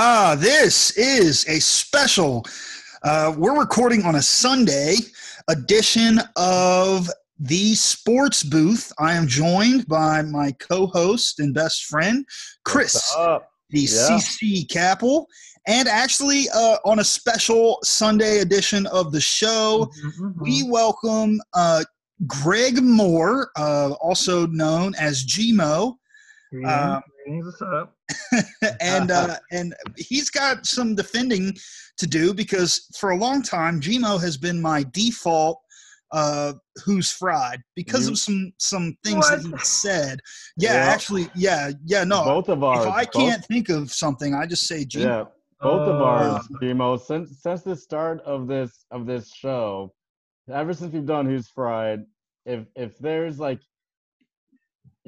Ah, this is a special. Uh, we're recording on a Sunday edition of the Sports Boothe. I am joined by my co-host and best friend, Chris, the Yeah. CC Capel, and actually uh, on a special Sunday edition of the show, Mm-hmm. we welcome uh, Greg Moore, uh, also known as GMO. What's up? and uh, and he's got some defending to do because for a long time Gmo has been my default uh who's fried because You- of some some things that he said yeah, Yeah. actually yeah yeah no both of ours. if i both- can't think of something i just say Gmo. yeah, both of ours, Uh, Gmo. Since since the start of this of this show, ever since we've done Who's Fried, if if there's like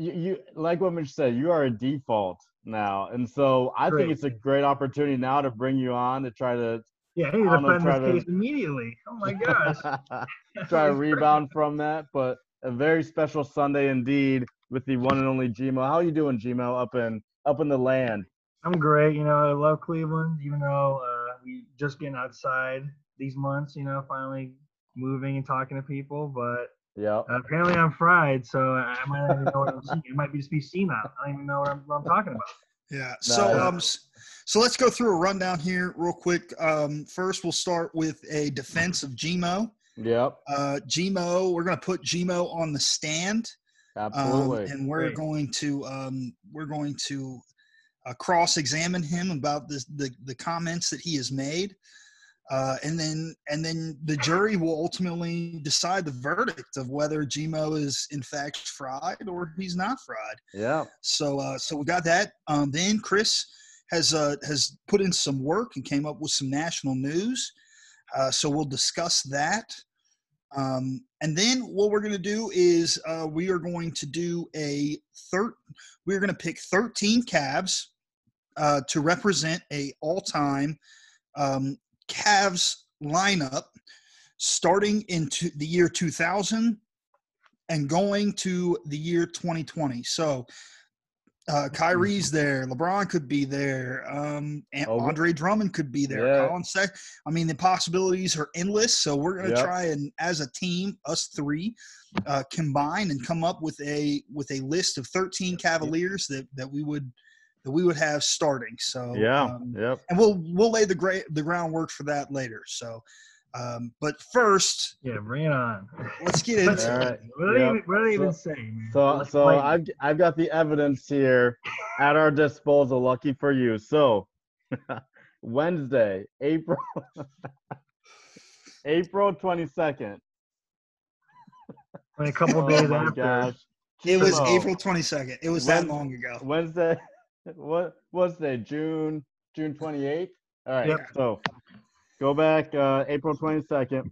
you, you like what Mitch said, you are a default now, and so I Great. think it's a great opportunity now to bring you on to try to Yeah, I to I'm defend this to- case immediately. Oh my gosh. try to rebound from that. But a very special Sunday indeed with the one and only Gmo. How you doing, Gmo? Up in up in the land. I'm great. You know, I love Cleveland, even though uh, we just getting outside these months. You know, finally moving and talking to people. But Yep. uh, apparently, I'm fried, so I I might not even know what I'm seeing. It might be just be senile. I don't even know what I'm, what I'm talking about. Yeah. So Nice. um, s- so let's go through a rundown here real quick. Um, first, we'll start with a defense of Gmo. Yep. Uh, Gmo, we're going to put Gmo on the stand. um, Absolutely. and we're Great. going to um, we're going to uh, cross-examine him about this, the the comments that he has made, uh, and then and then the jury will ultimately decide the verdict of whether Gmo is in fact fried or he's not fried. yeah. So uh, so we got that. Um, then Chris has uh, has put in some work and came up with some national news. Uh, so we'll discuss that. Um, and then what we're going to do is uh, we are going to do a third. We're going to pick 13 Cavs uh, to represent a all-time um, Cavs lineup, starting into the year 2000 and going to the year 2020. So uh, Kyrie's there. LeBron could be there. Um, and Oh, Andre Drummond could be there. Yeah. Colin Sec. I mean, the possibilities are endless. So we're going to Yep. try and, as a team, us three, uh, combine and come up with a with a list of 13 Cavaliers that that we would that we would have starting. So Yeah. um, Yep. and we'll we'll lay the great the groundwork for that later. So, um, but first, Yeah, bring it on. let's get into All it. What did they Yep. even, what did they even So- say, man? So Like, so like, I've I've got the evidence here at our disposal. Lucky for you. So Wednesday, April April twenty second. like a couple Oh days my after. gosh. It was Gmo. April 22nd. It was that long ago. Wednesday. What was today? June June twenty eighth. All right. Yep. So go back uh, April twenty second.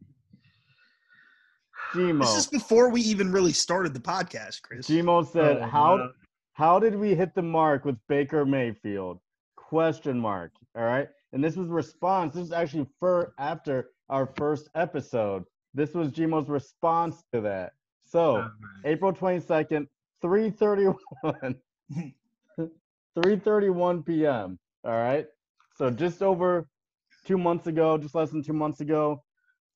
Gmo. This is before we even really started the podcast, Chris. Gmo said, Oh, "How wow. how did we hit the mark with Baker Mayfield?" Question mark. All right. And this was response. This is actually for after our first episode. This was Gmo's response to that. So Oh. April 22nd, 3:31 3:31 p.m. All right? So just over 2 months ago, just less than 2 months ago,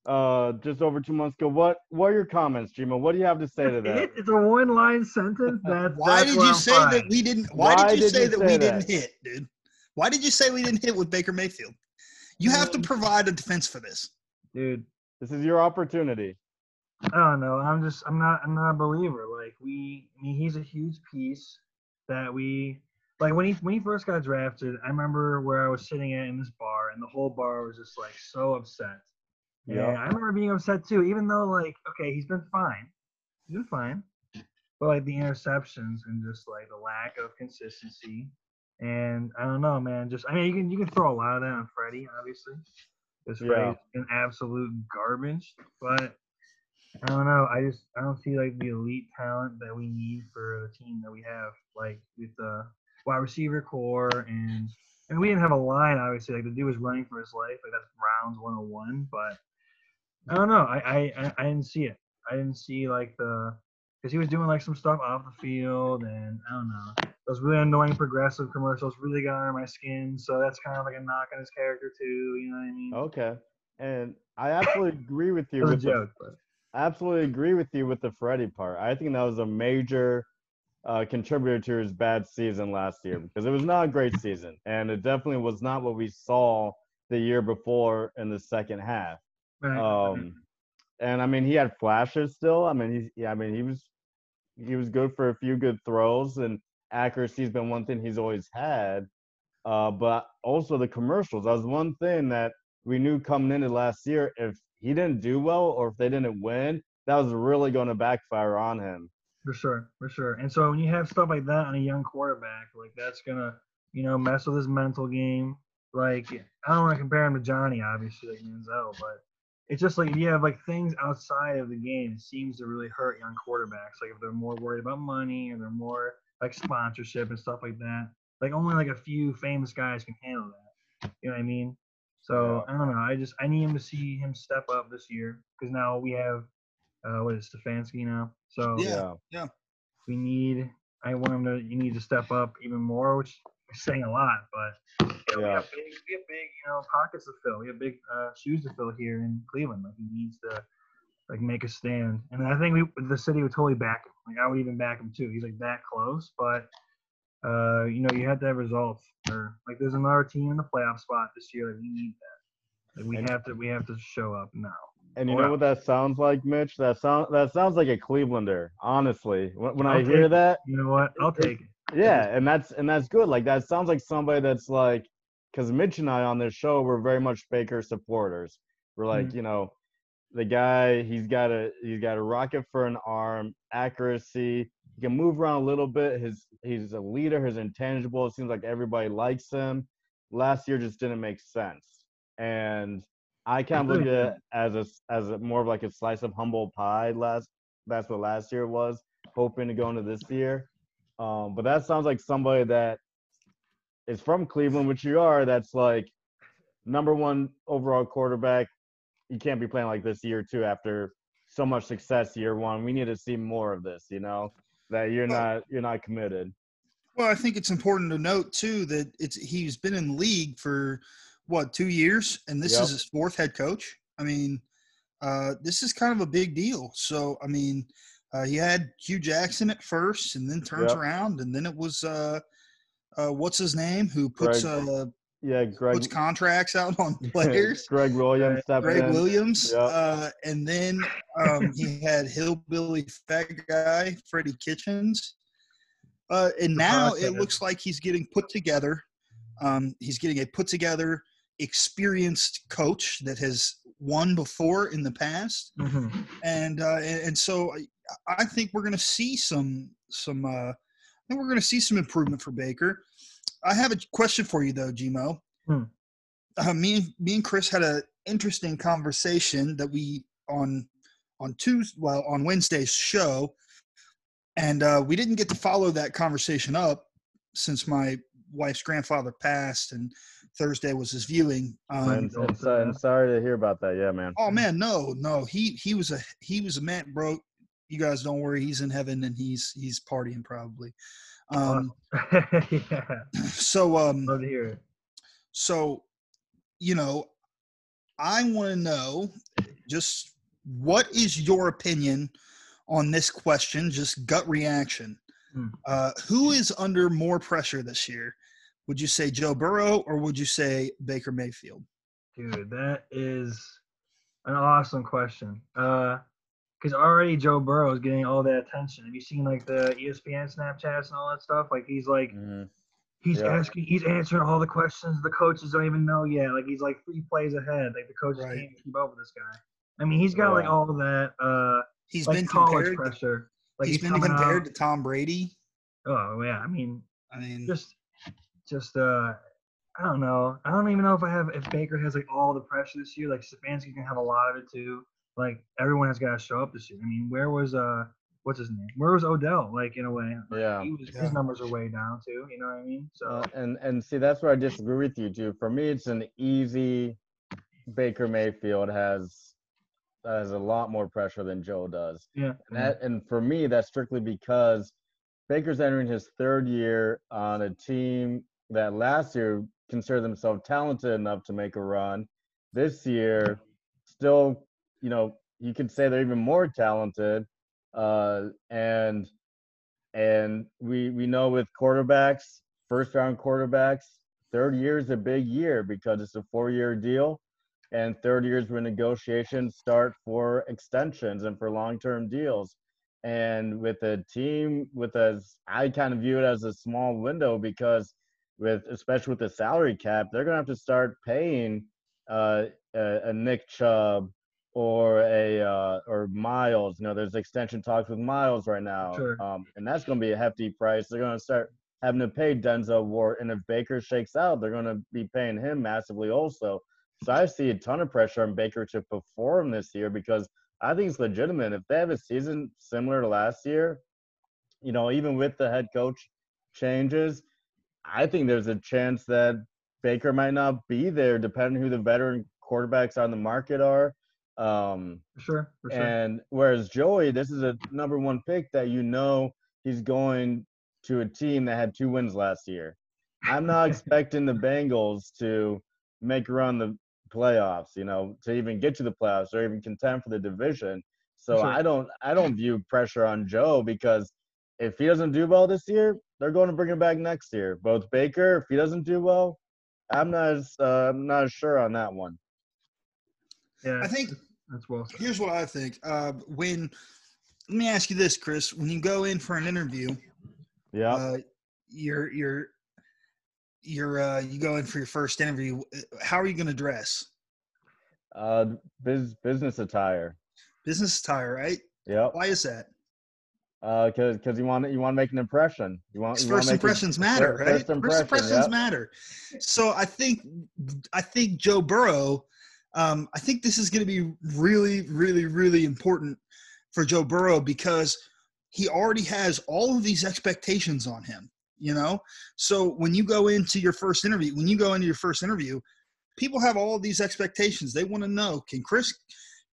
uh just over 2 months ago. What what are your comments, Gmo? What do you have to say to It- that? it's a one-line sentence. That, Why that's did you I'm say that we didn't? Why, Why did you did say you that say we that? didn't hit, dude? Why did you say we didn't hit with Baker Mayfield? You have to provide a defense for this. dude? This is your opportunity. I don't know. I'm just I'm not I'm not a believer. Like we I mean he's a huge piece that we like when he when he first got drafted, I remember where I was sitting at in this bar and the whole bar was just like so upset. Yeah. I remember being upset too, even though like, okay, he's been fine. He's been fine. But like the interceptions and just like the lack of consistency. And I don't know, man. Just I mean you can you can throw a lot of that on Freddie, obviously. This Yeah. Freddie's absolute garbage. But I don't know. I just I don't see like the elite talent that we need for the team that we have, like with the wide receiver core and and we didn't have a line obviously. Like the dude was running for his life, like that's Browns 101. But I don't know. I I I, didn't see it. I didn't see like the because he was doing like some stuff off the field, and I don't know. Those really annoying progressive commercials really got under my skin. So that's kind of like a knock on his character too. You know what I mean? Okay. And I absolutely agree with you It was a with the, joke, but I absolutely agree with you with the Freddie part. I think that was a major uh, contributor to his bad season last year because it was not a great season, and it definitely was not what we saw the year before in the second half. right. Um, and I mean, he had flashes still. I mean, he's yeah, I mean, he was he was good for a few good throws, and accuracy's been one thing he's always had. Uh, but also the commercials. That was one thing that we knew coming into last year. If he didn't do well, or if they didn't win, that was really going to backfire on him. For sure, for sure. And so when you have stuff like that on a young quarterback, like that's gonna, you know, mess with his mental game. Like I don't want to compare him to Johnny, obviously, like Manziel, but it's just like if you have like things outside of the game, it seems to really hurt young quarterbacks. Like if they're more worried about money or they're more like sponsorship and stuff like that. Like only like a few famous guys can handle that. You know what I mean? So I don't know. I just I need him to see him step up this year because now we have uh what is Stefanski now. So Yeah. yeah. we need I want him to you need to step up even more, which is saying a lot, but you know, we Yeah. have big we have big, you know, pockets to fill. We have big uh, shoes to fill here in Cleveland. Like he needs to like make a stand. And I think we the city would totally back him. Like I would even back him too. He's like that close, but uh, you know, you have to have results. Or like there's another team in the playoff spot this year that we need that. Like we And- have to we have to show up now. And you Wow. know what that sounds like, Mitch? That sound that sounds like a Clevelander. Honestly, when, when I hear that, You know what? I'll take it. Yeah, and that's and that's good. Like that sounds like somebody that's like, because Mitch and I on this show we're very much Baker supporters. We're like, Mhm. you know, the guy he's got a he's got a rocket for an arm, accuracy. He can move around a little bit. His he's a leader. His intangible. It seems like everybody likes him. Last year just didn't make sense, and I kind of look at it as a as a more of like a slice of humble pie. Last that's what last year was. Hoping to go into this year. Um, but that sounds like somebody that is from Cleveland, which you are. That's like number one overall quarterback. You can't be playing like this year two after so much success year one. We need to see more of this. You know that you're not you're not committed. Well, I think it's important to note too that it's he's been in league for what two years, and this Yep. is his fourth head coach. I mean, uh, this is kind of a big deal. So, I mean, uh, he had Hue Jackson at first, and then turns Yep. around, and then it was uh, uh, what's his name who puts Gregg- uh, Yeah, Gregg. puts contracts out on players. Gregg Williams Gregg in. Williams, Yep. uh, and then um, he had hillbilly fat guy Freddie Kitchens, uh, and now it looks like he's getting put together. Um, he's getting a put together, experienced coach that has won before in the past, Mhm. and uh, and, and so I, I think we're going to see some some. Uh, I think we're going to see some improvement for Baker. I have a question for you though, Gmo. Hmm. Uh, me and me and Chris had an interesting conversation that we on on Tuesday, well on Wednesday's show, and uh, we didn't get to follow that conversation up since my wife's grandfather passed and Thursday was his viewing. Um, And, and, so- and sorry to hear about that. Yeah, man. Oh man, no, no. He he was a he was a man, bro. You guys don't worry. He's in heaven and he's he's partying probably. Um, yeah. so um, Love to hear it. so you know, I want to know just what is your opinion on this question? Just gut reaction. Hmm. Uh, who is under more pressure this year? Would you say Joe Burrow or would you say Baker Mayfield? Dude, that is an awesome question. Uh, because already Joe Burrow is getting all that attention. Have you seen like the ESPN Snapchats and all that stuff? Like he's like Mhm. he's Yeah. asking, he's answering all the questions the coaches don't even know yet. Like he's like three plays ahead. Like the coaches Right. can't keep up with this guy. I mean, he's got like all of that uh He's like been college compared. pressure. Like he's he's, been compared out. to Tom Brady. Oh yeah, I mean, I mean, just just uh I don't know. I don't even know if I have if Baker has like all the pressure this year. Like Stefanski can have a lot of it too. Like everyone has got to show up this year. I mean, where was uh what's his name? Where was Odell? Like in a way, Like, Yeah. he was, Yeah. his numbers are way down too. You know what I mean? So Uh, and and see that's where I disagree with you too. For me, it's an easy. Baker Mayfield has has a lot more pressure than Joe does. Yeah. And that and for me, that's strictly because Baker's entering his third year on a team that last year considered themselves talented enough to make a run. This year, still, you know, you could say they're even more talented. Uh, and and we we know with quarterbacks, first round quarterbacks, third year is a big year because it's a four year deal, and third years when negotiations start for extensions and for long term deals. And with a team with as I kind of view it as a small window because with especially with the salary cap, they're gonna have to start paying uh, a, a Nick Chubb or a uh, or Myles. You know, there's extension talks with Myles right now, Sure. um, and that's going to be a hefty price. They're going to start having to pay Denzel Ward, and if Baker shakes out, they're going to be paying him massively also. So I see a ton of pressure on Baker to perform this year because I think it's legitimate. If they have a season similar to last year, you know, even with the head coach changes, I think there's a chance that Baker might not be there, depending who the veteran quarterbacks on the market are. Um, For sure. For sure. and whereas Joey, this is a number one pick that you know he's going to a team that had two wins last year. I'm not expecting the Bengals to make a run the playoffs, you know, to even get to the playoffs or even contend for the division. So Sure. I don't I don't view pressure on Joe because if he doesn't do well this year, they're going to bring him back next year. Both Baker, if he doesn't do well, I'm not as uh, I'm not as sure on that one. yeah. I think that's well said. here's what I think. Uh, when let me ask you this, Chris: When you go in for an interview, Yeah. uh, you're you're you're uh, you go in for your first interview. How are you going to dress? Uh, biz, business attire. Business attire, right? Yeah. Why is that? Uh, cause, cause you want you want to make an impression. You want you First make a- impressions matter, fir- right? First impression. impressions yep. matter. So I think I think Joe Burrow. Um, I think this is going to be really, really, really important for Joe Burrow because he already has all of these expectations on him. You know, so when you go into your first interview, when you go into your first interview, people have all of these expectations. They want to know can Chris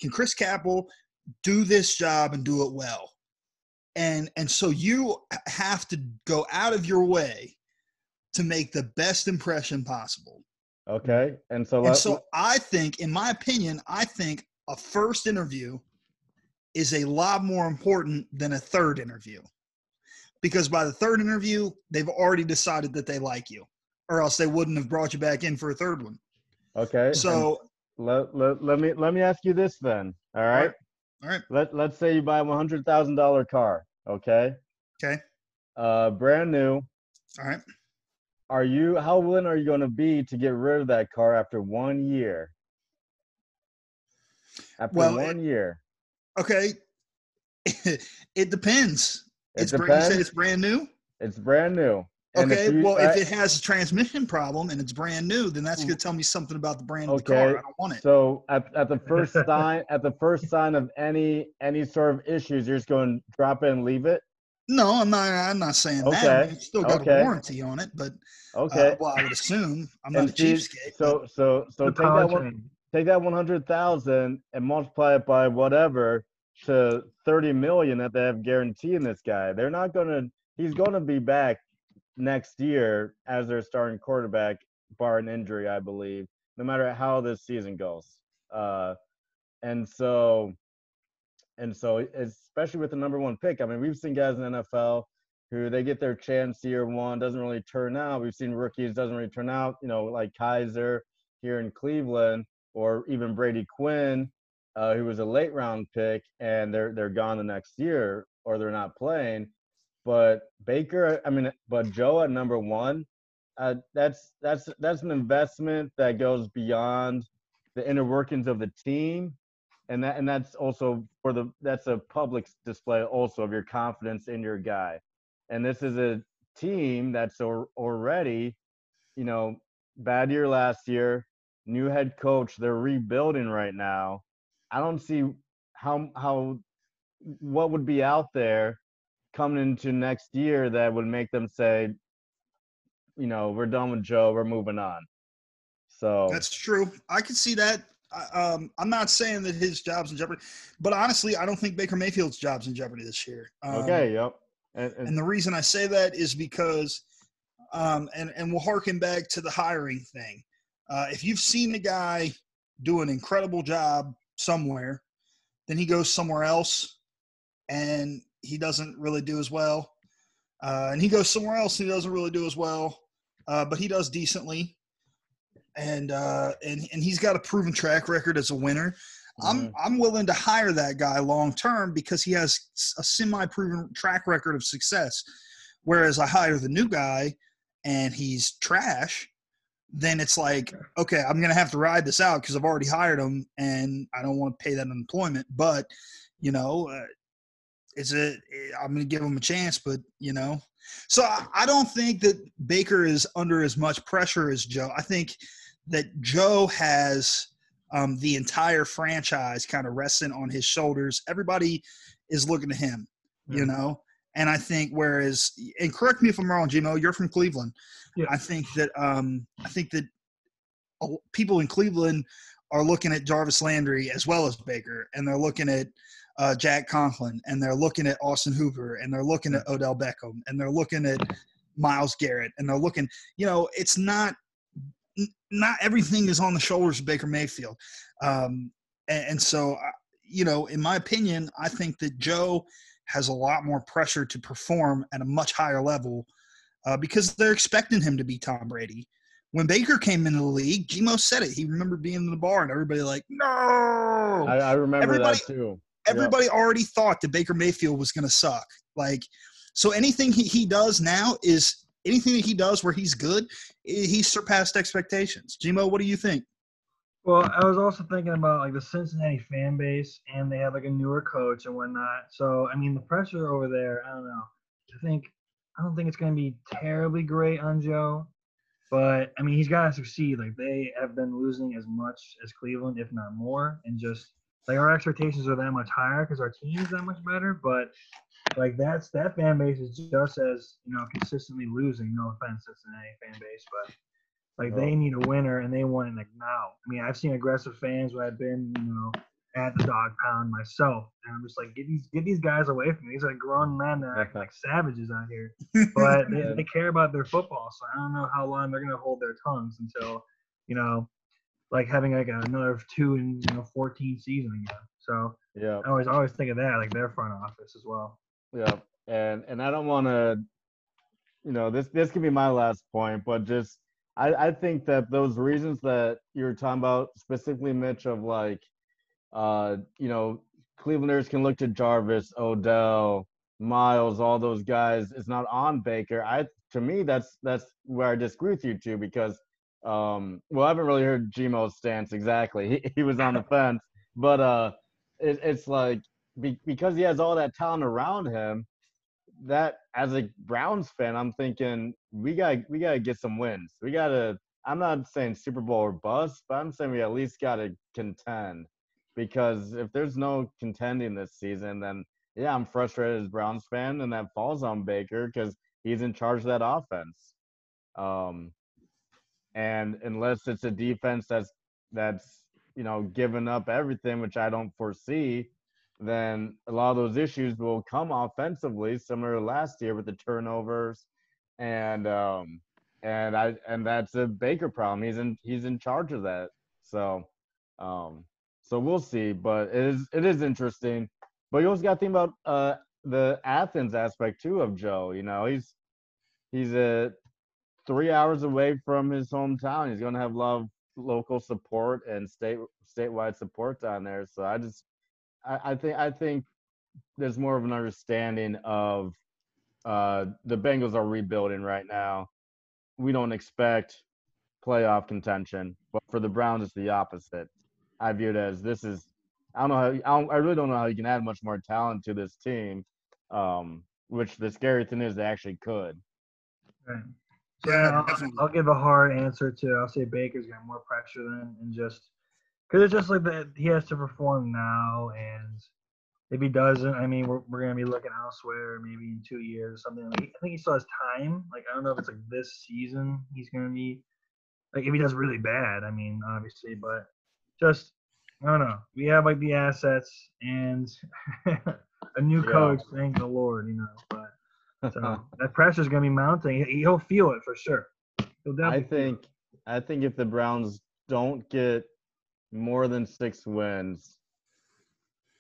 can Chris Capel do this job and do it well? And and so you have to go out of your way to make the best impression possible Okay, and so and so i think in my opinion i think a first interview is a lot more important than a third interview because by the third interview they've already decided that they like you or else they wouldn't have brought you back in for a third one okay. so let, let, let me let me ask you this then. All right. all right Let let's say you buy a one hundred thousand dollar car. Okay. okay Uh, brand new. all right Are you how willing are you going to be to get rid of that car after one year? After Well, one year. okay it depends It it's brand, you said depends. it's brand new It's brand new. And Okay, you- well, I- if it has a transmission problem and it's brand new, then that's going to tell me something about the brand of the Okay, car. I don't want it. So at, at the first sign at the first sign of any any sort of issues, you're just going to drop it and leave it. No, I'm not. I'm not saying that. Okay, It's still got okay. a warranty on it, but Okay. uh, well, I would assume I'm not and a see, cheapskate. so so so take that one take that one hundred thousand and multiply it by whatever to thirty million that they have guaranteeing this guy. They're not gonna. He's gonna be back next year as their starting quarterback, bar an injury, I believe. No matter how this season goes. Uh, and so and so especially with the number one pick. I mean, we've seen guys in the NFL who they get their chance year one, doesn't really turn out. We've seen rookies doesn't really turn out, you know, like Kizer here in Cleveland, or even Brady Quinn, uh, who was a late round pick, and they're they're gone the next year, or they're not playing. But Baker, I mean, but Joe at number one, uh, that's that's that's an investment that goes beyond the inner workings of the team, and that and that's also for the that's a public display also of your confidence in your guy. And this is a team that's al- already, you know, bad year last year, new head coach, they're rebuilding right now. I don't see how how what would be out there coming into next year that would make them say, you know, we're done with Joe, we're moving on. So That's true. I could see that. Um, I'm not saying that his job's in jeopardy, but honestly, I don't think Baker Mayfield's job's in jeopardy this year. Um, Okay, yep. And, and, And the reason I say that is because, um, and and we'll harken back to the hiring thing. Uh, if you've seen a guy do an incredible job somewhere, then he goes somewhere else, and he doesn't really do as well. Uh, and he goes somewhere else, and he doesn't really do as well, uh, but he does decently. And uh, and and he's got a proven track record as a winner. I'm Mhm. I'm willing to hire that guy long term because he has a semi proven track record of success. Whereas I hire the new guy and he's trash, then it's like, okay, I'm gonna have to ride this out because I've already hired him and I don't want to pay that unemployment. But you know, uh, it's a I'm gonna give him a chance, but you know, so I, I don't think that Baker is under as much pressure as Joe. I think that Joe has um, the entire franchise kind of resting on his shoulders. Everybody is looking to him, you Mhm. know. And I think whereas, and correct me if I'm wrong, Gmo, you're from Cleveland. Yeah. I think that um, I think that people in Cleveland are looking at Jarvis Landry as well as Baker, and they're looking at uh, Jack Conklin, and they're looking at Austin Hooper, and they're looking at Odell Beckham, and they're looking at Myles Garrett, and they're looking. You know, it's not not everything is on the shoulders of Baker Mayfield, um, and, and so you know, in my opinion, I think that Joe has a lot more pressure to perform at a much higher level uh, because they're expecting him to be Tom Brady. When Baker came into the league, Gmo said it. He remembered being in the bar and everybody like, no. I, I remember Everybody- that too. Everybody already thought that Baker Mayfield was going to suck. Like, so anything he, he does now is anything that he does where he's good, i- he's surpassed expectations. Gmo, what do you think? Well, I was also thinking about like the Cincinnati fan base, and they have like a newer coach and whatnot. So I mean, the pressure over there, I don't know. I think I don't think it's going to be terribly great on Joe, but I mean, he's got to succeed. Like they have been losing as much as Cleveland, if not more, and just like our expectations are that much higher because our team is that much better. But like that's that fan base is just as you know consistently losing. No offense, Cincinnati fan base, but like they Oh. need a winner and they want it like now. I mean, I've seen aggressive fans where I've been, you know, at the dog pound myself, and I'm just like, get these get these guys away from me. These are grown men that are like savages out here, but they, they care about their football. So I don't know how long they're gonna hold their tongues until, you know, like having like another two and you know 14 season again. So Yeah. I always I always think of that like their front office as well. Yeah, and and I don't want to, you know, this this could be my last point, but just I I think that those reasons that you're talking about specifically, Mitch, of like, uh, you know, Clevelanders can look to Jarvis, Odell, Myles, all those guys. It's not on Baker. I to me that's that's where I disagree with you too because, um, well, I haven't really heard Gmo's stance exactly. He he was on the fence, but uh, it, it's like be, because he has all that talent around him that as a browns fan i'm thinking we got we got to get some wins we got to i'm not saying super bowl or bust but i'm saying we at least got to contend because if there's no contending this season then yeah i'm frustrated as browns fan and that falls on baker because he's in charge of that offense um and unless it's a defense that's that's you know giving up everything which i don't foresee then a lot of those issues will come offensively, similar to last year with the turnovers, and um, and I and that's a Baker problem. He's in he's in charge of that. So, um, so we'll see. But it is it is interesting. But you also got to think about uh the Athens aspect too of Joe. You know, he's he's a three hours away from his hometown. He's going to have of local support and state statewide support down there. So I just I, I think I think there's more of an understanding of uh, the Bengals are rebuilding right now. We don't expect playoff contention, but for the Browns, it's the opposite. I view it as this is. I don't know how. I, don't, I really don't know how you can add much more talent to this team. Um, which the scary thing is they actually could. Right. So Yeah, I'll. I'll give a hard answer to. I'll say Baker's got more pressure than and just because it's just like that he has to perform now, and if he doesn't, I mean, we're, we're gonna be looking elsewhere, maybe in two years or something. Like, I think he still has time. Like I don't know if it's like this season he's gonna be like if he does really bad. I mean, obviously, but just I don't know. We have like the assets and a new Yeah. coach. Thank the Lord, you know. But so that pressure's gonna be mounting. He- He'll feel it for sure. He'll definitely. I think I think if the Browns don't get more than six wins,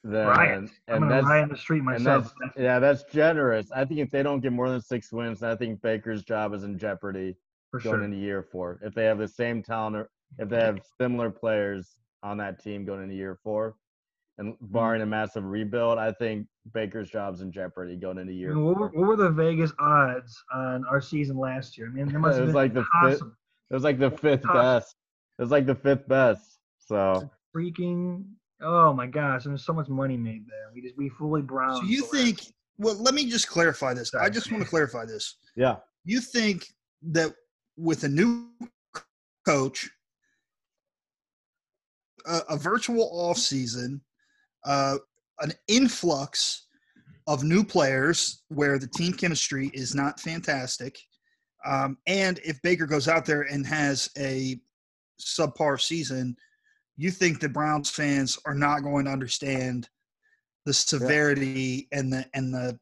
then riot. I'm and that's riot in the street myself. That's- yeah, that's generous. I think if they don't get more than six wins, I think Baker's job is in jeopardy for going sure. into year four. If they have the same talent or if they have similar players on that team going into year four, and Mm-hmm. barring a massive rebuild, I think Baker's job's in jeopardy going into I year mean, what, were, what were the Vegas odds on our season last year? I mean, there must It was like the fifth- It was like the fifth Tough. best. It was like the fifth best. So freaking. Oh my gosh! And there's so much money made there. We just we fully brown. So you think? Well, let me just clarify this. I just want to clarify this. yeah, You think that with a new coach, a, a virtual off season, uh, an influx of new players where the team chemistry is not fantastic, um, and if Baker goes out there and has a subpar season, you think the Browns fans are not going to understand the severity and the and the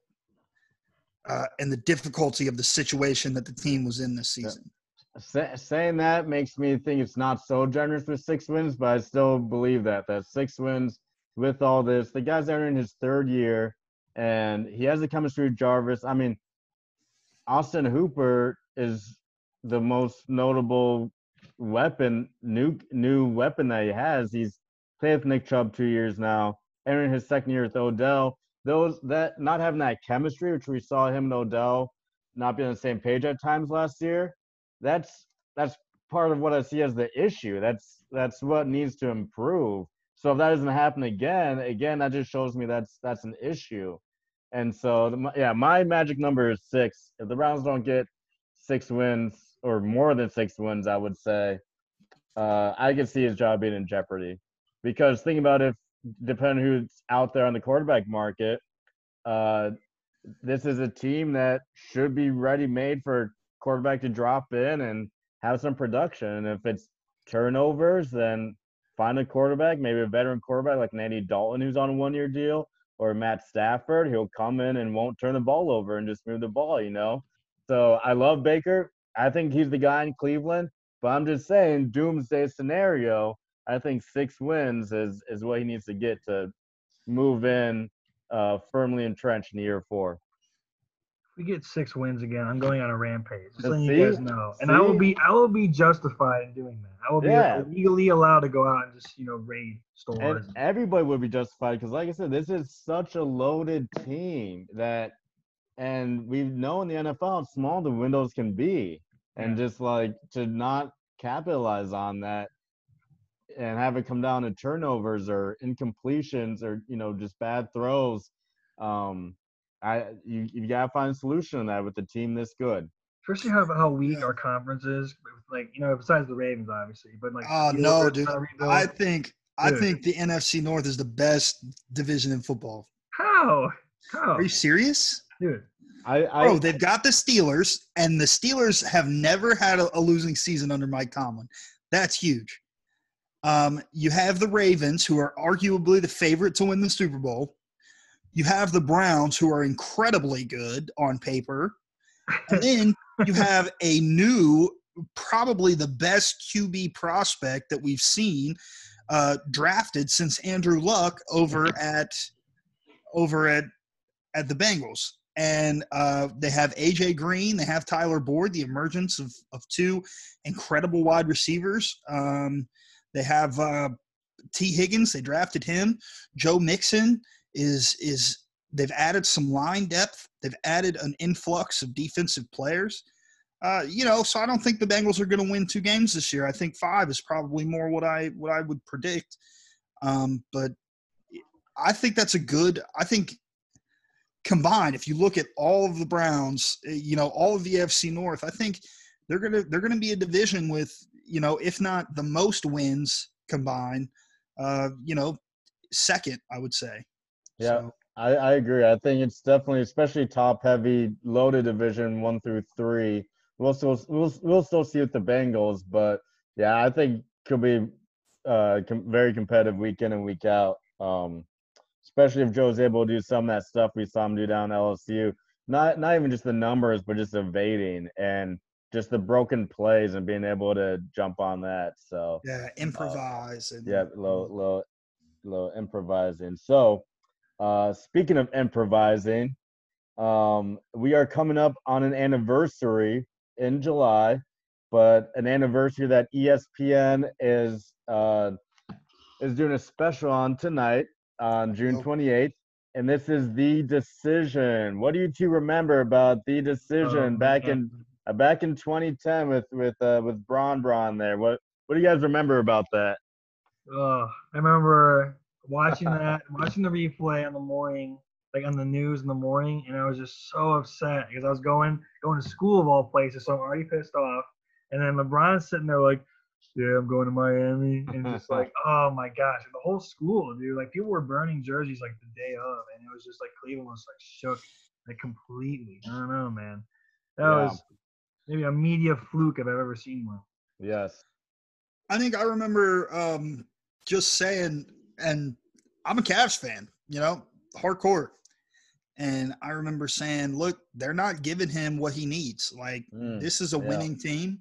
uh, and the difficulty of the situation that the team was in this Yeah. season. Sa- saying that makes me think it's not so generous with six wins, but I still believe that that six wins with all this. The guy's entering his third year, and he has the chemistry with Jarvis. I mean, Austin Hooper is the most notable weapon, new new weapon that he has. He's played with Nick Chubb two years now, entering his second year with Odell. Those that not having that chemistry, which we saw him and Odell not being on the same page at times last year, that's that's part of what I see as the issue. That's that's what needs to improve. So if that doesn't happen again, again, that just shows me that's that's an issue. And so, the, yeah, my magic number is six. If the Browns don't get six wins or more than six wins, I would say, uh, I could see his job being in jeopardy. Because think about if, depending who's out there on the quarterback market, uh, this is a team that should be ready made for quarterback to drop in and have some production. And if it's turnovers, then find a quarterback, maybe a veteran quarterback like Andy Dalton, who's on a one year deal, or Matt Stafford. He'll come in and won't turn the ball over and just move the ball, you know? So I love Baker. I think he's the guy in Cleveland, but I'm just saying, doomsday scenario, I think six wins is, is what he needs to get to move in uh, firmly entrenched in year four. We get six wins again, I'm going on a rampage. Just letting you guys know, and I will be I will be justified in doing that. I will be Yeah. legally allowed to go out and just you know raid stores. And everybody would be justified because, like I said, this is such a loaded team that, and we know in the NFL how small the windows can be, and just like to not capitalize on that and have it come down to turnovers or incompletions or you know just bad throws. Um, I you you gotta find a solution on that with the team this good. Especially how how weak our conference is. Like you know, besides the Ravens, obviously, but like Oh the no, dude! trying to rebuild. I think I think the NFC North is the best division in football. how how Are you serious? dude? I I Bro, they've got the Steelers, and the Steelers have never had a, a losing season under Mike Tomlin. That's huge. Um, you have the Ravens, who are arguably the favorite to win the Super Bowl. You have the Browns, who are incredibly good on paper. And then you have a new, probably the best QB prospect that we've seen uh, drafted since Andrew Luck over at over at at the Bengals. And uh, they have AJ Green, they have Tyler Boyd, the emergence of, of two incredible wide receivers. Um, they have uh, Tee Higgins, they drafted him. Joe Mixon is is they've added some line depth. They've added an influx of defensive players. Uh, you know, so I don't think the Bengals are going to win two games this year. I think five is probably more what I what I would predict. Um, but I think that's a good. I think combined, if you look at all of the Browns, eh, you know, all of the AFC North, I think they're gonna they're gonna be a division with you know, if not the most wins combined, uh, you know, second, I would say. Yeah. So, I, I agree. I think it's definitely, especially top heavy, loaded division one through three. We'll still we'll we'll still see with the Bengals, but yeah, I think could be uh, com- very competitive week in and week out. Um, especially if Joe's able to do some of that stuff we saw him do down at LSU. Not not even just the numbers, but just evading and just the broken plays and being able to jump on that. So Yeah, improvise and yeah, little little little improvising. So uh, speaking of improvising, um, we are coming up on an anniversary in July, but an anniversary that ESPN is uh, is doing a special on tonight on June Oh. 28th. And this is the decision. What do you two remember about the decision Um, back in uh, back in 2010 with with uh, with Braun Braun there? What what do you guys remember about that? Ugh, I remember watching that, watching the replay on the morning, like on the news in the morning, and I was just so upset because I was going going to school of all places, so I'm already pissed off. And then LeBron's sitting there like, "Yeah, I'm going to Miami," and just like, "Oh my gosh!" the whole school, dude, like people were burning jerseys like the day of, and it was just like Cleveland was like shook, like completely. I don't know, man. That Yeah. was maybe a media fluke if I've ever seen one. Yes. I think I remember um, just saying, and I'm a Cavs fan, you know, hardcore. And I remember saying, look, they're not giving him what he needs. Like, Mm, this is a yeah. winning team.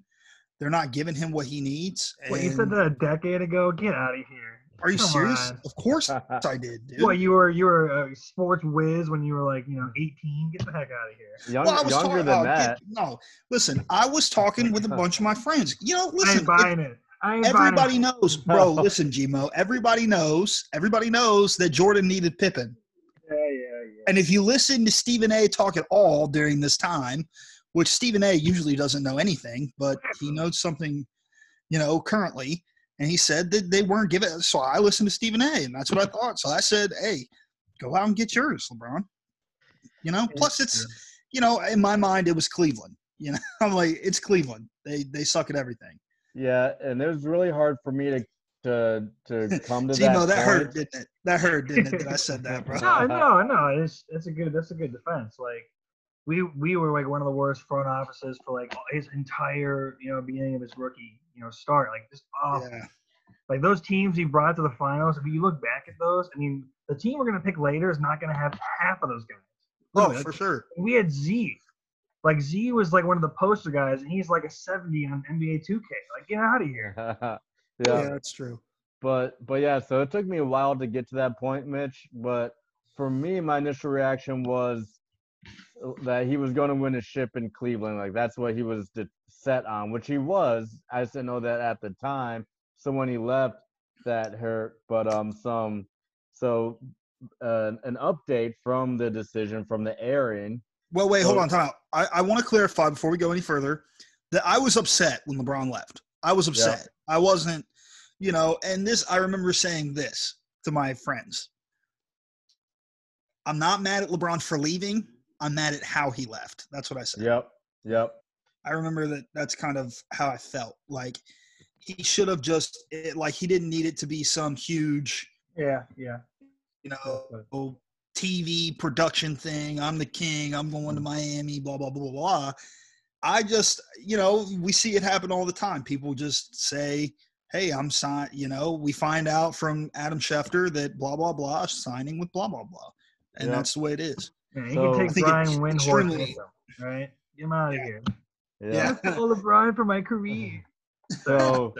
They're not giving him what he needs. What you said that a decade ago? Get out of here. Are you Come serious? on. Of course I did, dude. What you were you were a sports whiz when you were like you know 18? Get the heck out of here! Younger, Well, I was younger talking- than oh, that. kid, no, listen, I was talking with a bunch of my friends. You know, I listen, ain't buying it. I ain't everybody knows, bro. Oh. Listen, Gmo, everybody knows, everybody knows that Jordan needed Pippen. Yeah, yeah, yeah. And if you listen to Stephen A. talk at all during this time, which Stephen A. usually doesn't know anything, but he knows something, you know, currently, and he said that they weren't giving. So I listened to Stephen A. and that's what I thought. So I said, "Hey, go out and get yours, LeBron." You know. Plus, it's true. you know, in my mind, it was Cleveland. You know, I'm like, it's Cleveland. They they suck at everything. Yeah, and it was really hard for me to to to come to Gmo, that. that, hurt, didn't it? That hurt, didn't it? That I said that, bro. no, no, no. It's it's a good that's a good defense. Like we we were like one of the worst front offices for like his entire you know beginning of his rookie you know start. Like just awful. Yeah. Like those teams he brought to the finals. If you look back at those, I mean, the team we're gonna pick later is not gonna have half of those guys. Oh, Look, for sure. we had Z. Like Z was like one of the poster guys, and he's like a 70 on NBA 2K. Like get out of here. yeah. Yeah, that's true. but but yeah, so it took me a while to get to that point, Mitch. But for me, my initial reaction was that he was going to win a ship in Cleveland. Like that's what he was set on, which he was. I just didn't know that at the time. So when he left, that hurt. But um, some so uh, an update from the decision from the airing. Well, wait, hold on, time out. I, I want to clarify before we go any further that I was upset when LeBron left. I was upset. I wasn't, you know, and this, I remember saying this to my friends. I'm not mad at LeBron for leaving. I'm mad at how he left. That's what I said. Yep. Yep. I remember that that's kind of how I felt. Like he should have just, it, like, he didn't need it to be some huge, Yeah, yeah. you know, TV production thing. I'm the king. I'm going to Miami, blah, blah, blah, blah, blah. I just, you know, we see it happen all the time. People just say, hey, I'm signed, you know, we find out from Adam Schefter that blah, blah, blah, signing with blah, blah, blah. And Yeah. that's the way it is. Yeah, you So- can take Brian Windhorst extremely- right? Get him out of Yeah. here. Yeah. Yeah. All LeBron for my career. So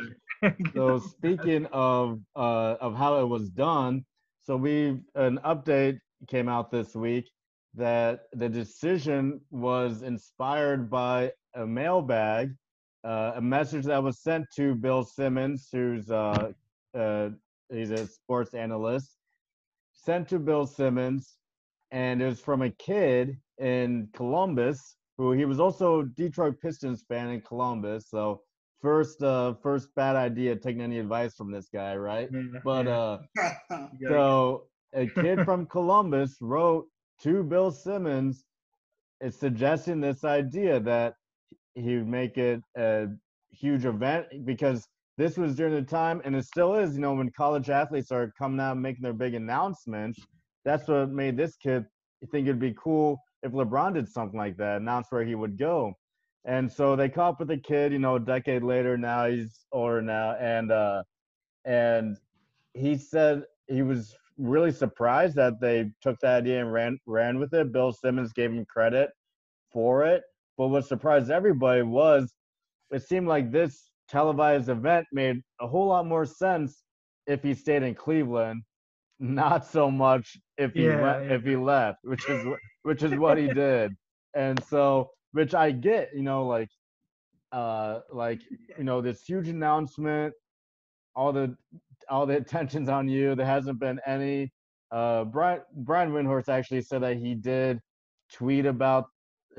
so speaking of uh, of how it was done, so we an update came out this week that the decision was inspired by a mailbag, uh, a message that was sent to Bill Simmons, who's uh, uh, he's a sports analyst, sent to Bill Simmons, and it was from a kid in Columbus who he was also a Detroit Pistons fan in Columbus, so first uh first bad idea taking any advice from this guy right? But uh so a kid from columbus wrote to bill simmons is suggesting this idea that he would make it a huge event because this was during the time and it still is you know when college athletes are coming out and making their big announcements that's what made this kid think it'd be cool if lebron did something like that announce where he would go and so they caught up with the kid, you know, a decade later. Now he's older now, and uh, and he said he was really surprised that they took that idea and ran ran with it. Bill Simmons gave him credit for it, but what surprised everybody was it seemed like this televised event made a whole lot more sense if he stayed in Cleveland, not so much if he Yeah, went, yeah. if he left, which is which is what he did. And so, which I get, you know, like uh like you know this huge announcement all the all the attention's on you there hasn't been any uh brian brian windhorst actually said that he did tweet about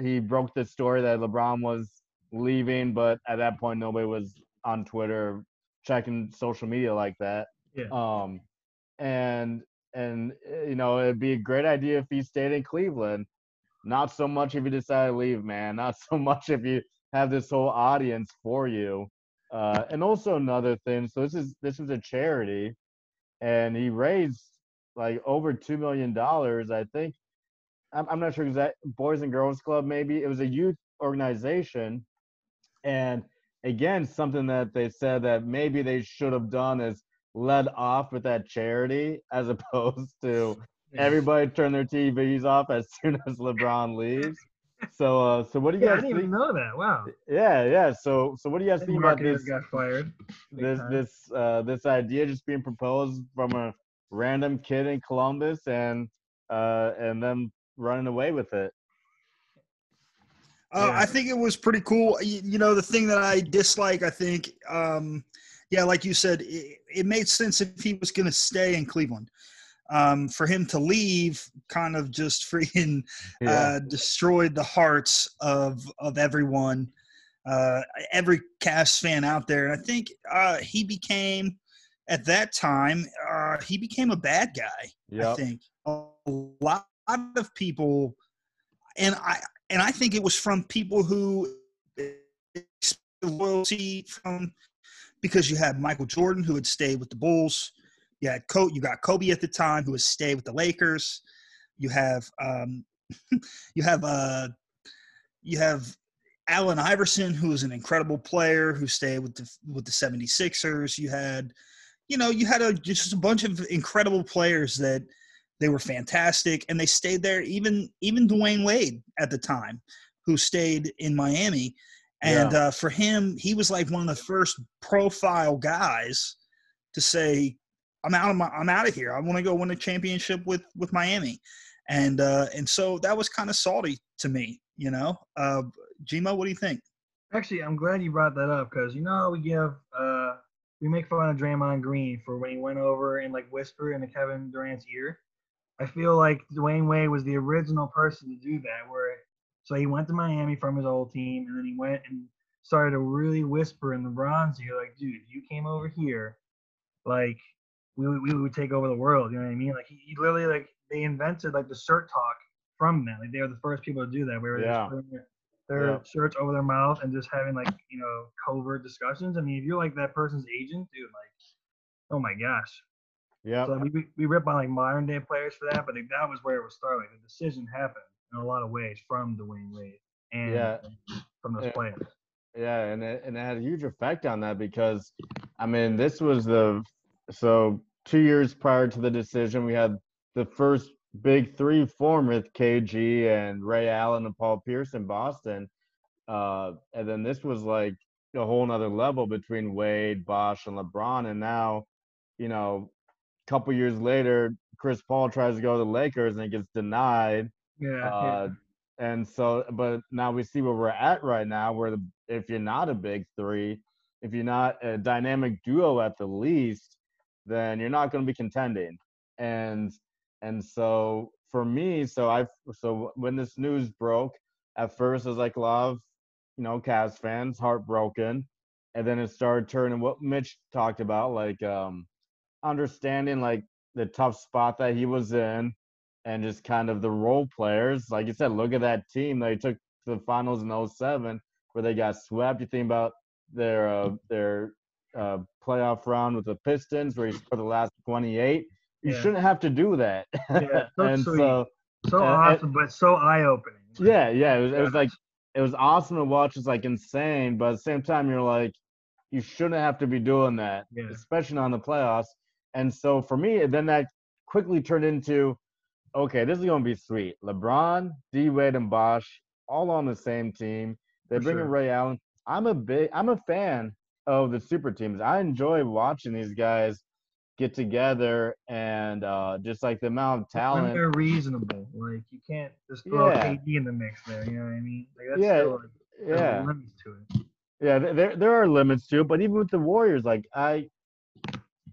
he broke the story that lebron was leaving but at that point nobody was on twitter checking social media like that Yeah. um and and uh, you know it'd be a great idea if he stayed in cleveland not so much if you decide to leave man not so much if you have this whole audience for you. Uh, and also another thing, so this is this was a charity, and he raised like over two million dollars. I think I'm, I'm not sure exact Boys and Girls Club maybe it was a youth organization, and again something that they said that maybe they should have done is led off with that charity as opposed to everybody turn their TVs off as soon as LeBron leaves. So, uh, so what do you Yeah, I guys didn't even think? know that. Wow. Yeah, yeah. So, so what do you guys think about marketer this? got fired. This, time. this, uh, this idea just being proposed from a random kid in Columbus, and uh, and them running away with it. Uh, Yeah. I think it was pretty cool. You, you know, the thing that I dislike, I think, um, yeah, like you said, it, it made sense if he was going to stay in Cleveland. Um, for him to leave, kind of just freaking uh, destroyed the hearts of of everyone, uh, every Cavs fan out there. And I think uh, he became, at that time, uh, he became a bad guy. I think a lot of people, and I and I think it was from people who loyalty from because you had Michael Jordan who had stayed with the Bulls. You had Kobe, you got Kobe at the time who had stayed with the Lakers. You have um, you have uh, you have Allen Iverson who was an incredible player who stayed with the with the 76ers. You had you know, you had a just a bunch of incredible players that they were fantastic and they stayed there even even Dwyane Wade at the time who stayed in Miami and uh, for him he was like one of the first profile guys to say I'm out of my I'm out of here I want to go win a championship with with Miami and uh and so that was kind of salty to me you know uh Gmo what do you think Actually, I'm glad you brought that up because you know we give uh we make fun of Draymond Green for when he went over and like whispered into Kevin Durant's ear. I feel like Dwyane Wade was the original person to do that. Where so he went to Miami from his old team and then he went and started to really whisper in LeBron's ear, like, dude, you came over here, like we would, we would take over the world. You know what I mean? Like he, he literally like they invented like the shirt talk from that. Like they were the first people to do that. Where Yeah. they putting their, their Yeah. shirts over their mouth and just having like you know covert discussions. I mean, if you're like that person's agent, dude, like, oh my gosh. Yeah. So we, we we rip on like modern day players for that, but like, that was where it was started. Like, the decision happened in a lot of ways from Dwyane Wade and Yeah. from those Yeah. players. Yeah, and it, and it had a huge effect on that because, I mean, this was the so two years prior to the decision, we had the first big three form with KG and Ray Allen and Paul Pierce in Boston, uh, and then this was like a whole nother level between Wade, Bosh, and LeBron, and now, you know, a couple years later, Chris Paul tries to go to the Lakers and it gets denied. Yeah. Uh, and so, but now we see where we're at right now, where the, if you're not a big three, if you're not a dynamic duo at the least, then you're not going to be contending. And and so for me, so I so when this news broke, at first I was like love, you know Cavs fans heartbroken, and then it started turning what Mitch talked about, like um understanding like the tough spot that he was in and just kind of the role players. Like you said, look at that team. They took to the finals in 07 where they got swept. You think about their uh, their uh, playoff round with the Pistons where he scored the last 28. You Yeah. shouldn't have to do that. Yeah, so and sweet. so So awesome, but so eye opening. yeah, yeah, it was, it was like it was awesome to watch. It's like insane, but at the same time, you're like, you shouldn't have to be doing that, Yeah. especially on the playoffs. And so for me, then that quickly turned into, okay, this is gonna be sweet. LeBron, D Wade, and Bosh all on the same team. They For bring in. Ray Allen. I'm a big, I'm a fan of the super teams. I enjoy watching these guys get together and uh, just like the amount of When talent. they're reasonable, like you can't just throw Yeah. KD in the mix there. You know what I mean? Like that's Yeah, still, like, Yeah, limits to it. yeah. There, there are limits to it, but even with the Warriors, like I,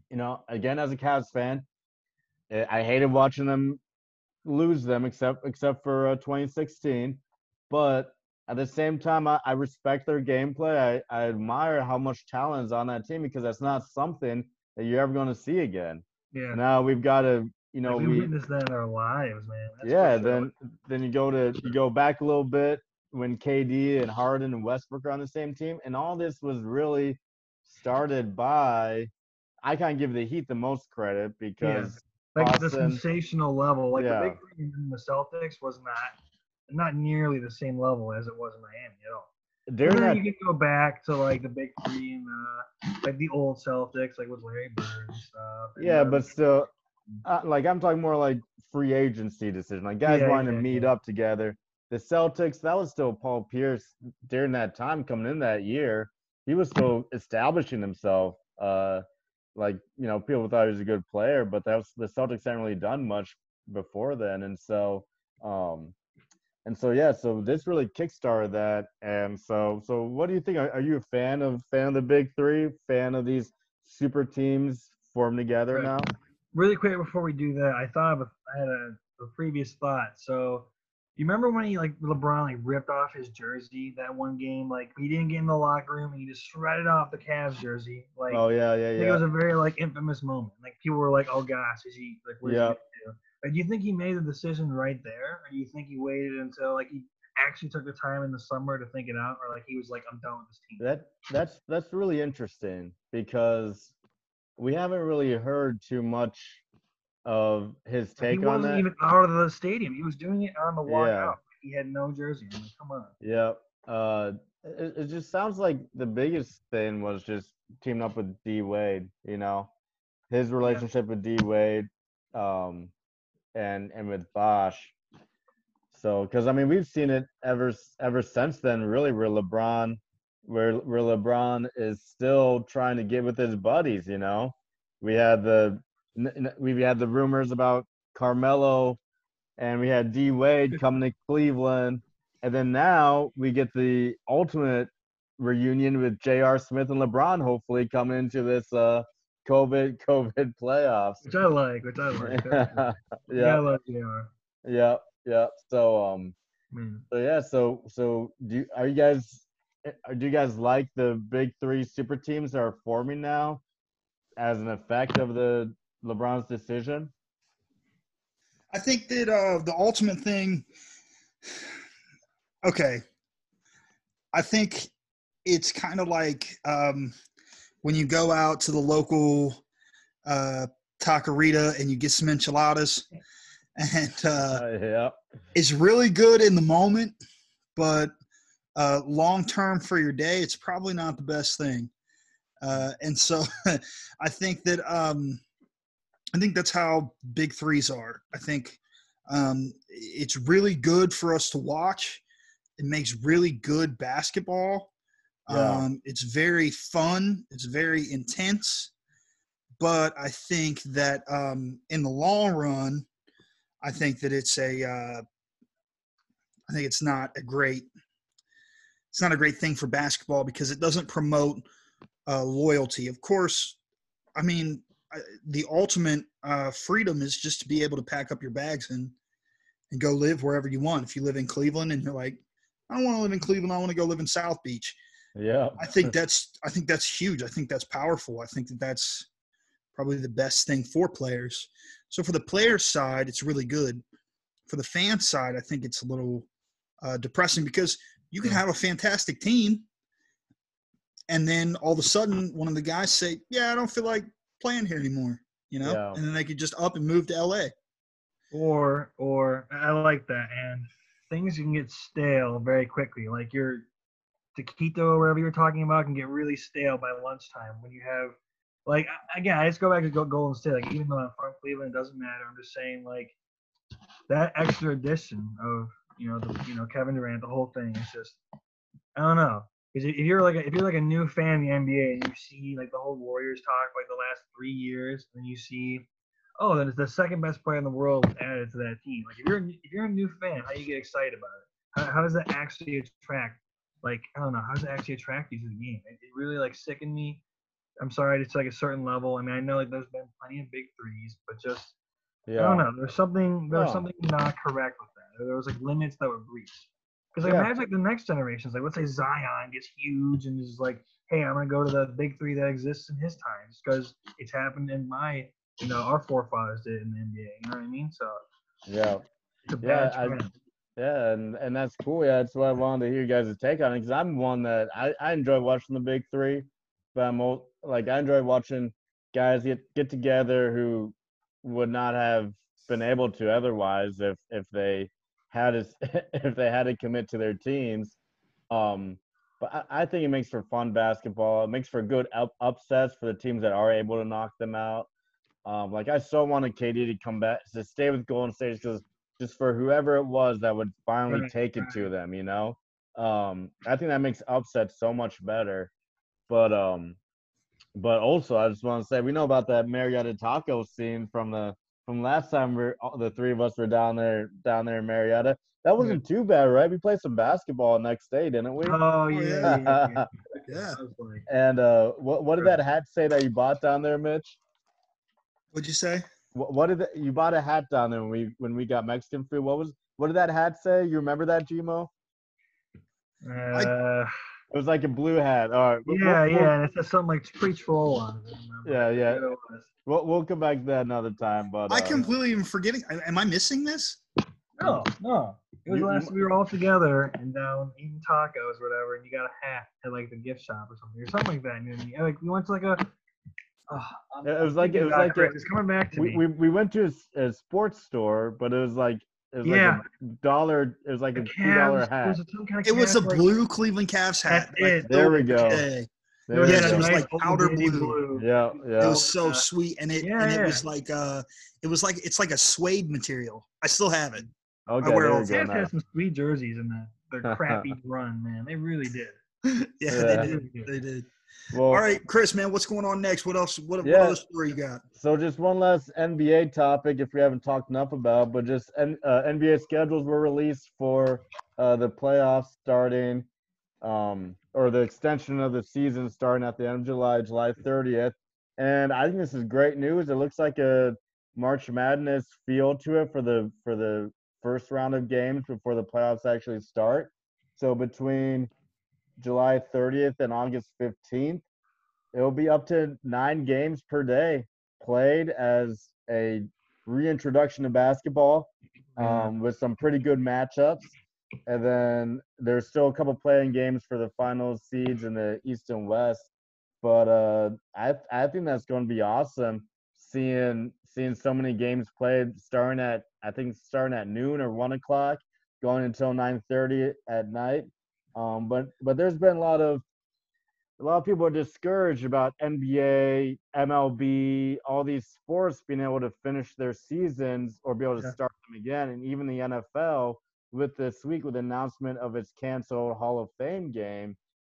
you know, again as a Cavs fan, eh, I hated watching them lose them, except except for uh, 2016. But at the same time, I, I respect their gameplay. I, I admire how much talent is on that team because that's not something that you're ever going to see again. Yeah. Now we've got to, you know, Like, we we witnessed that in our lives, man. That's yeah. sure. Then then you go to you go back a little bit when KD and Harden and Westbrook are on the same team, and all this was really started by. I can't give the Heat the most credit because like the sensational level. Like Yeah. the big three in the Celtics was not not nearly the same level as it was in Miami at all. And then that you can go back to like the big three and uh, like the old Celtics, like with Larry Bird and stuff. and, Yeah, but still, uh, like I'm talking more like free agency decision, like guys Yeah, wanting yeah, to meet yeah. up together. The Celtics, that was still Paul Pierce during that time coming in that year. He was still establishing himself. Uh, like you know, people thought he was a good player, but that was the Celtics hadn't really done much before then, and so, um, and so yeah, so this really kickstarted that. And so, so what do you think? Are, are you a fan of fan of the Big Three? Fan of these super teams formed together now? really quick before we do that, I thought of a, I had a, a previous thought. So, you remember when he like LeBron like ripped off his jersey that one game? Like he didn't get in the locker room, and he just shredded off the Cavs jersey. Like Oh yeah, yeah, think it was a very like infamous moment. Like people were like, "Oh gosh, is he like he Yeah. Do?" You think he made the decision right there, or do you think he waited until like he actually took the time in the summer to think it out, or like he was like, "I'm done with this team"? That that's that's really interesting because we haven't really heard too much of his he take on wasn't that. even out of the stadium. He was doing it on the walk Yeah. out. He had no jersey. I'm like, come on. Yeah. Uh, it, it just sounds like the biggest thing was just teaming up with D Wade. You know, his relationship with D Wade, um, and and with Bosh. So, because I mean, we've seen it ever ever since then. Really, where LeBron, where where LeBron is still trying to get with his buddies. You know, we had the we had the rumors about Carmelo, and we had D Wade coming to Cleveland, and then now we get the ultimate reunion with J.R. Smith and LeBron, hopefully coming into this uh COVID COVID playoffs. Which I like, which I like. That's good. yeah, I yeah, love JR. yeah, yeah. So um, Man. so yeah, so so do you, are you guys eh, do you guys like the big three super teams that are forming now as an effect of the LeBron's decision? I think that uh, the ultimate thing. Okay, I think it's kind of like um, when you go out to the local uh, taqueria and you get some enchiladas, and uh, Uh, yeah, it's really good in the moment, but uh, long term for your day, it's probably not the best thing. Uh, and so, I think that um, I think that's how big threes are. I think um, it's really good for us to watch. It makes really good basketball. Yeah. Um, it's very fun. It's very intense. But I think that um, in the long run, I think that it's a. Uh, I think it's not a great. It's not a great thing for basketball because it doesn't promote uh, loyalty. Of course, I mean the ultimate uh, freedom is just to be able to pack up your bags and and go live wherever you want. If you live in Cleveland and you're like, I don't want to live in Cleveland, I want to go live in South Beach. Yeah. I think that's I think that's huge. I think that's powerful. I think that that's probably the best thing for players. So for the player side, it's really good. For the fan side, I think it's a little uh, depressing because you can have a fantastic team, and then all of a sudden, one of the guys say, "Yeah, I don't feel like playing here anymore," you know, Yeah. and then they could just up and move to LA. Or, or I like that. And things can get stale very quickly. Like you're, taquito or whatever you're talking about can get really stale by lunchtime when you have like again I just go back to go Golden State like even though I'm from Cleveland it doesn't matter. I'm just saying like that extra addition of you know the you know Kevin Durant the whole thing is just I don't know. Because if you're like a, if you're like a new fan of the NBA and you see like the whole Warriors talk like the last three years and you see oh then it's the second best player in the world added to that team. Like if you're if you're a new fan how do you get excited about it? How, how does that actually attract like I don't know how does it actually attract you to the game it, it really like sickened me I'm sorry it's like a certain level I mean I know like there's been plenty of big threes but just Yeah. I don't know. There's something there's something not correct with that. There was like limits that were breached. Because like Yeah. imagine like the next generations, like let's say Zion gets huge and is like, hey, I'm gonna go to the big three that exists in his time, just because it's happened in my, you know, our forefathers did in the NBA. You know what I mean? So Yeah. it's a Yeah, I-. Yeah, and, and that's cool. Yeah, that's what I wanted to hear you guys' take on it because I'm one that I, I enjoy watching the big three, but I'm al- like I enjoy watching guys get get together who would not have been able to otherwise if if they had to, if they had to commit to their teams. Um, but I, I think it makes for fun basketball. It makes for good up, upsets for the teams that are able to knock them out. Um, like I so wanted KD to come back to stay with Golden State because just for whoever it was that would finally Right, take it to them, you know. Um, I think that makes upset so much better. But um, but also I just want to say we know about that Marietta taco scene from the from last time we all the three of us were down there down there in Marietta. That wasn't too bad, right? We played some basketball next day, didn't we? Oh yeah, yeah, yeah, yeah. Yeah. I was like, and uh, what what did that hat say that you bought down there, Mitch? What'd you say? What, what did the, you bought a hat down there when we when we got Mexican food? What was what did that hat say? You remember that, Gmo? uh, It was like a blue hat. All right. we'll- yeah, we'll, yeah, and it says something like "preach troll on it. Yeah, yeah. What. We'll, we'll come back to that another time. But I uh, completely am forgetting. Am I missing this? No, no. It was You- last we were all together and down eating tacos or whatever, and you got a hat at like the gift shop or something, or something like that. And then you, like we went to like a. Oh, It was like- it was about like a- it's coming back to we, me. we we went to a s- a, sports store, but it was like it was Yeah. like a dollar. It was like The a two dollar hat. was it kind of It was a Cavs, like- blue Cleveland Cavs hat. Like, it. There we go. okay. It was There Yeah, we it was go. like powder baby blue. yeah, yeah. It was so Uh, sweet, and it yeah, and it yeah. was like uh, it was like it's like a suede material. I still have it. okay, wear there all the. Cavs had some sweet jerseys in that their crappy run, man. They really did. yeah, Yeah. they did. They did. Well, All right, Chris, man, what's going on next? What else? What, Yeah. what other story you got? So just one last NBA topic, if we haven't talked enough about, but just uh, NBA schedules were released for uh, the playoffs starting, um, or the extension of the season starting at the end of July, July 30th. And I think this is great news. It looks like a March Madness feel to it for the for the first round of games before the playoffs actually start. So between July 30th and August 15th, it'll be up to nine games per day played as a reintroduction to basketball um, with some pretty good matchups. And then there's still a couple playing games for the final seeds in the East and West. But uh, I I think that's going to be awesome seeing seeing so many games played starting at I think starting at noon or one o'clock, going until 9:30 at night. Um, but but there's been a lot of a lot of people are discouraged about NBA, MLB, all these sports being able to finish their seasons or be able to Yeah. start them again, and even the NFL with this week with the announcement of its canceled Hall of Fame game,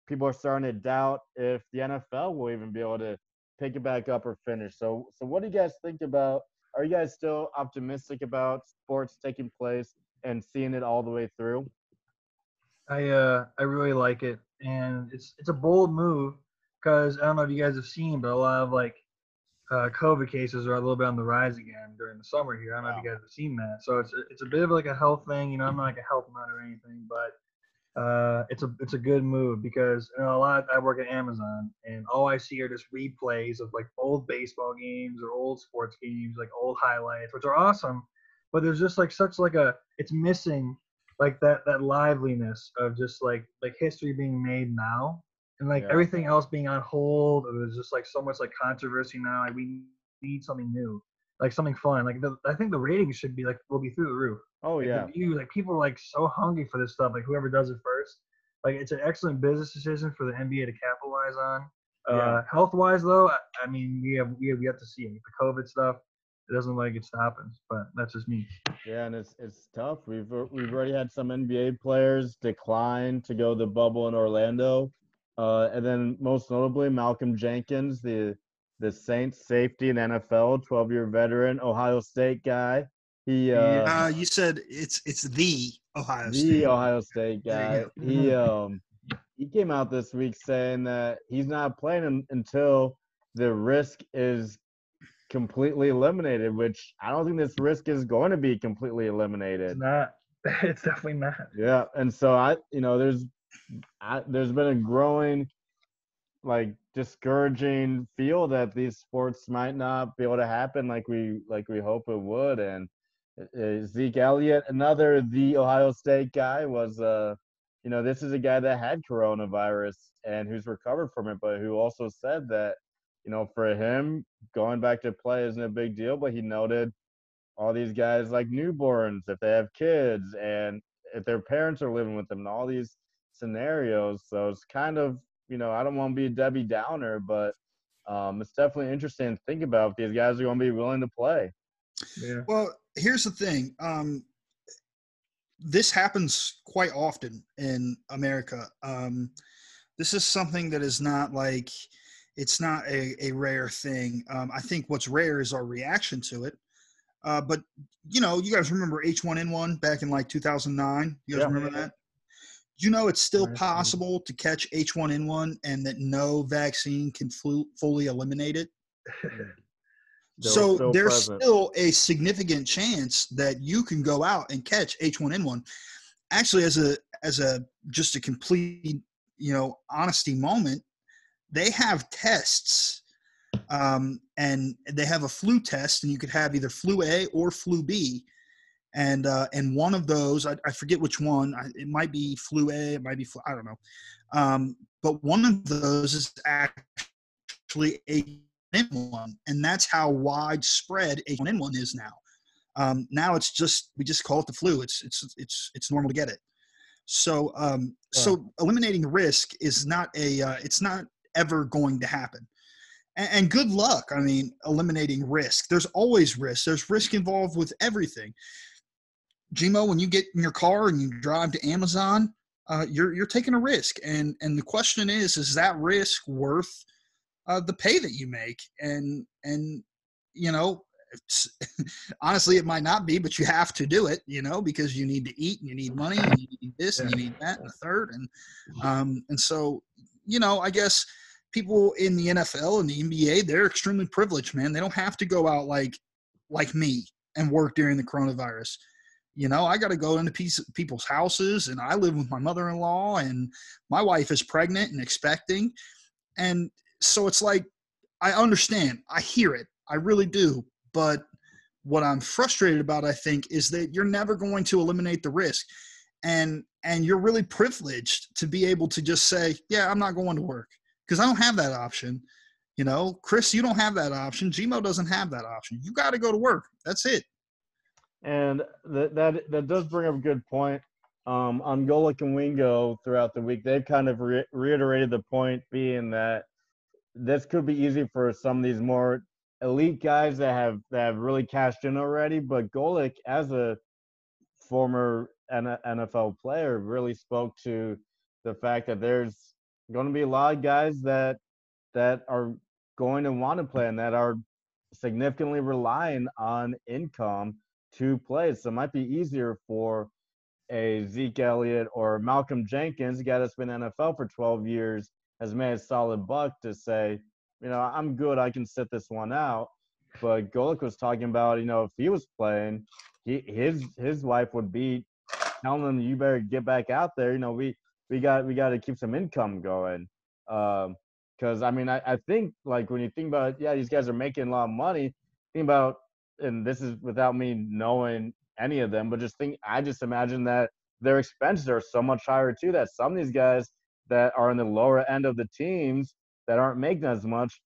people are starting to doubt if the NFL will even be able to pick it back up or finish. So, so what do you guys think about? Are you guys still optimistic about sports taking place and seeing it all the way through? I uh I really like it, and it's it's a bold move because I don't know if you guys have seen, but a lot of like uh, COVID cases are a little bit on the rise again during the summer here. I don't know if you guys have seen that. So it's a, it's a bit of like a health thing. You know, I'm not like a health nut or anything, but uh, it's a it's a good move because you know a lot. I work at Amazon, and all I see are just replays of like old baseball games or old sports games, like old highlights, which are awesome. But there's just like such like a it's missing like that that liveliness of just like like history being made now and like Yeah. everything else being on hold. There's just like so much like controversy now. Like we need something new, like something fun. Like the, I think the ratings should be like will be through the roof. Oh Like, yeah, view, like people are like so hungry for this stuff. Like whoever does it first. like it's an excellent business decision for the NBA to capitalize on. Yeah. Uh, health wise though, I, I mean we have we have yet to see it. the COVID stuff. It doesn't look like it's stopping, but that's just me. Yeah, and it's it's tough. We've we've already had some NBA players decline to go the bubble in Orlando, uh, and then most notably Malcolm Jenkins, the the Saints safety in NFL, 12 year veteran, Ohio State guy. He uh, Uh, you said it's it's the Ohio the State. Ohio State guy. He um he came out this week saying that he's not playing until the risk is completely eliminated, which I don't think this risk is going to be completely eliminated. It's not. It's definitely not. Yeah, and so I, you know, there's, I, there's been a growing, like, discouraging feel that these sports might not be able to happen like we like we hope it would. And uh, Zeke Elliott, another the Ohio State guy, was, uh, you know, this is a guy that had coronavirus and who's recovered from it, but who also said that, you know, for him going back to play isn't a big deal, but he noted all these guys like newborns if they have kids and if their parents are living with them and all these scenarios so it's kind of you know i don't want to be a debbie downer but um, it's definitely interesting to think about if these guys are going to be willing to play Yeah. Well, here's the thing. Um, this happens quite often in America. Um, this is something that is not like it's not a, a rare thing. Um, I think what's rare is our reaction to it. Uh, but you know, you guys remember H1N1 back in like 2009? You guys Yeah. remember that? You know it's still possible to catch H1N1 and that no vaccine can flu- fully eliminate it? Still- so still there's present. still a significant chance that you can go out and catch H1N1. Actually, as a as a just a complete you know honesty moment, they have tests, um, and they have a flu test, and you could have either flu A or flu B, and uh, and one of those I, I forget which one. I, it might be flu A, it might be flu, I don't know, um, but one of those is actually a H1N1, and that's how widespread H1N1 is now. Um, now it's just we just call it the flu. It's it's it's it's normal to get it. So um, so eliminating the risk is not a uh, it's not ever going to happen. And, and good luck. I mean, eliminating risk. There's always risk. There's risk involved with everything. Gmo, when you get in your car and you drive to Amazon, uh, you're you're taking a risk, and and the question is, is that risk worth uh, the pay that you make? And and you know, it's, honestly, it might not be, but you have to do it, you know, because you need to eat and you need money and you need this and you need that and the third, and um, and so you know, I guess people in the NFL and the NBA, they're extremely privileged, man. They don't have to go out like like me and work during the coronavirus. You know, I got to go into piece, people's houses, and I live with my mother-in-law, and my wife is pregnant and expecting, and so it's like I understand, I hear it, I really do, but what I'm frustrated about, I think, is that you're never going to eliminate the risk, and and you're really privileged to be able to just say, yeah, I'm not going to work because I don't have that option. You know, Chris, you don't have that option. Gmo doesn't have that option. You got to go to work. That's it. And that that that does bring up a good point. Um, on Golic and Wingo throughout the week, they've kind of re- reiterated the point being that this could be easy for some of these more elite guys that have that have really cashed in already. But Golic, as a former N- uh, NFL player, really spoke to the fact that there's going to be a lot of guys that that are going to want to play and that are significantly relying on income to play. So it might be easier for a Zeke Elliott or Malcolm Jenkins, a guy that's been in NFL for 12 years, has made a solid buck to say, you know, I'm good. I can sit this one out. But Golic was talking about, you know, if he was playing, he, his his wife would be telling him, "You better get back out there." You know, we we got we got to keep some income going. Um, because I mean, I, I think like when you think about, yeah, these guys are making a lot of money. Think about, and this is without me knowing any of them, but just think, I just imagine that their expenses are so much higher too. That some of these guys that are in the lower end of the teams that aren't making as much,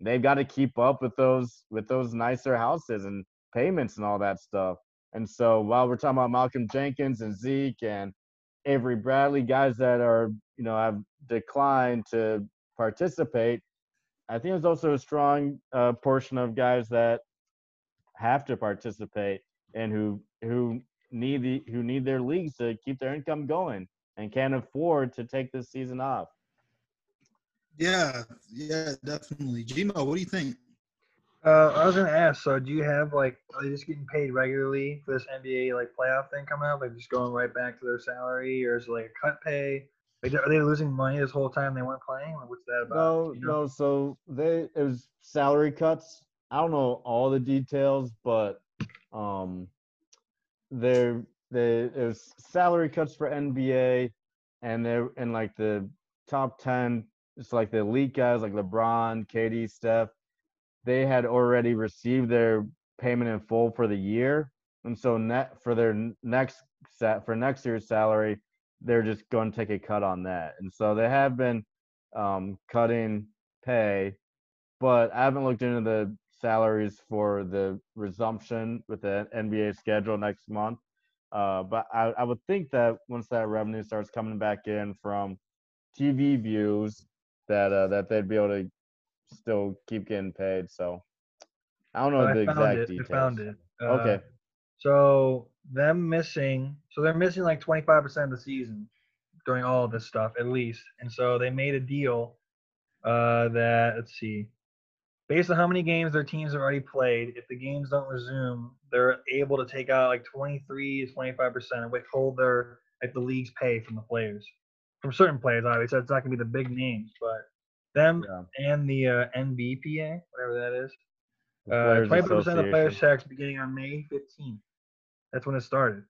they've got to keep up with those with those nicer houses and payments and all that stuff. And so while we're talking about Malcolm Jenkins and Zeke and Avery Bradley, guys that are you know have declined to participate. I think there's also a strong uh, portion of guys that have to participate and who who need the who need their leagues to keep their income going and can't afford to take this season off. Yeah, yeah, definitely. Gmo, what do you think? Uh, I was gonna ask. So, do you have like are they just getting paid regularly for this NBA like playoff thing coming up? Like just going right back to their salary, or is it like a cut pay? Like, are they losing money this whole time they weren't playing? Like, what's that about? No, You know? no. So they it was salary cuts. I don't know all the details, but um, there they it was salary cuts for NBA, and they're in like the top ten. It's like the elite guys like LeBron, KD, Steph. They had already received their payment in full for the year, and so net for their next set for next year's salary, they're just going to take a cut on that. And so they have been um, cutting pay, but I haven't looked into the salaries for the resumption with the NBA schedule next month. Uh, but I, I would think that once that revenue starts coming back in from TV views, that uh, that they'd be able to still keep getting paid. So I don't know the exact it. details. I found it. Uh, Okay. So them missing, so they're missing like 25% of the season during all of this stuff at least, and so they made a deal uh, that let's see, based on how many games their teams have already played, if the games don't resume, they're able to take out like 23 to 25% and withhold their like the league's pay from the players, from certain players. Obviously, it's not gonna be the big names, but them Yeah. and the uh, NBPA, whatever that is. The Uh, 20% of the players' Association. beginning on May 15th. That's when it started.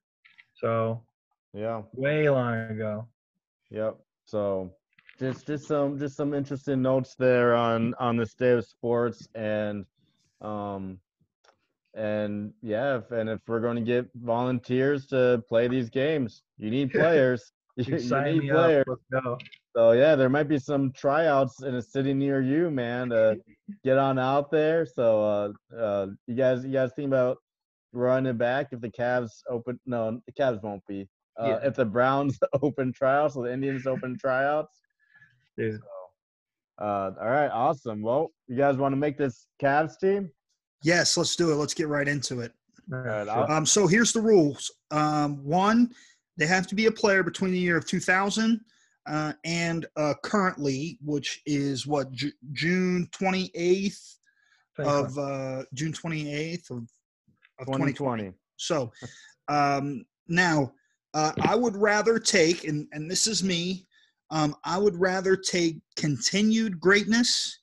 So Yeah. way long ago. Yep. So just just some just some interesting notes there on on the state of sports and um and yeah if, and if we're going to get volunteers to play these games you need players you, You you sign need me players up. Let's go. so yeah there might be some tryouts in a city near you man to get on out there so uh uh you guys you guys think about running back if the Cavs open no the Cavs won't be uh, Yeah. if the Browns open tryouts or the Indians open tryouts. Dude. Uh, all right, awesome. Well, you guys want to make this Cavs team? Yes, let's do it. Let's get right into it. All right, Um, so here's the rules. Um, one, they have to be a player between the year of 2000 uh, and uh, currently, which is what Ju- June 28th of uh, June 28th of, of 2020. 2020. So um, now uh, I would rather take, and, and this is me, um, I would rather take continued greatness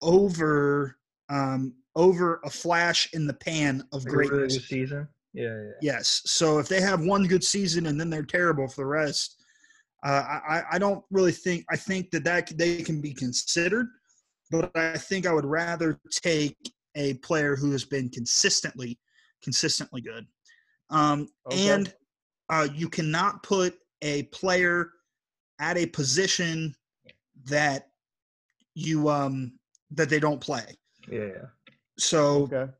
over um, over a flash in the pan of greatness. season. Yeah, yeah. Yes. So if they have one good season and then they're terrible for the rest, uh, I, I don't really think I think that that they can be considered, but I think I would rather take a player who has been consistently consistently good. Um, Okay. And uh, you cannot put a player at a position that you um, that they don't play. Yeah. So Okay.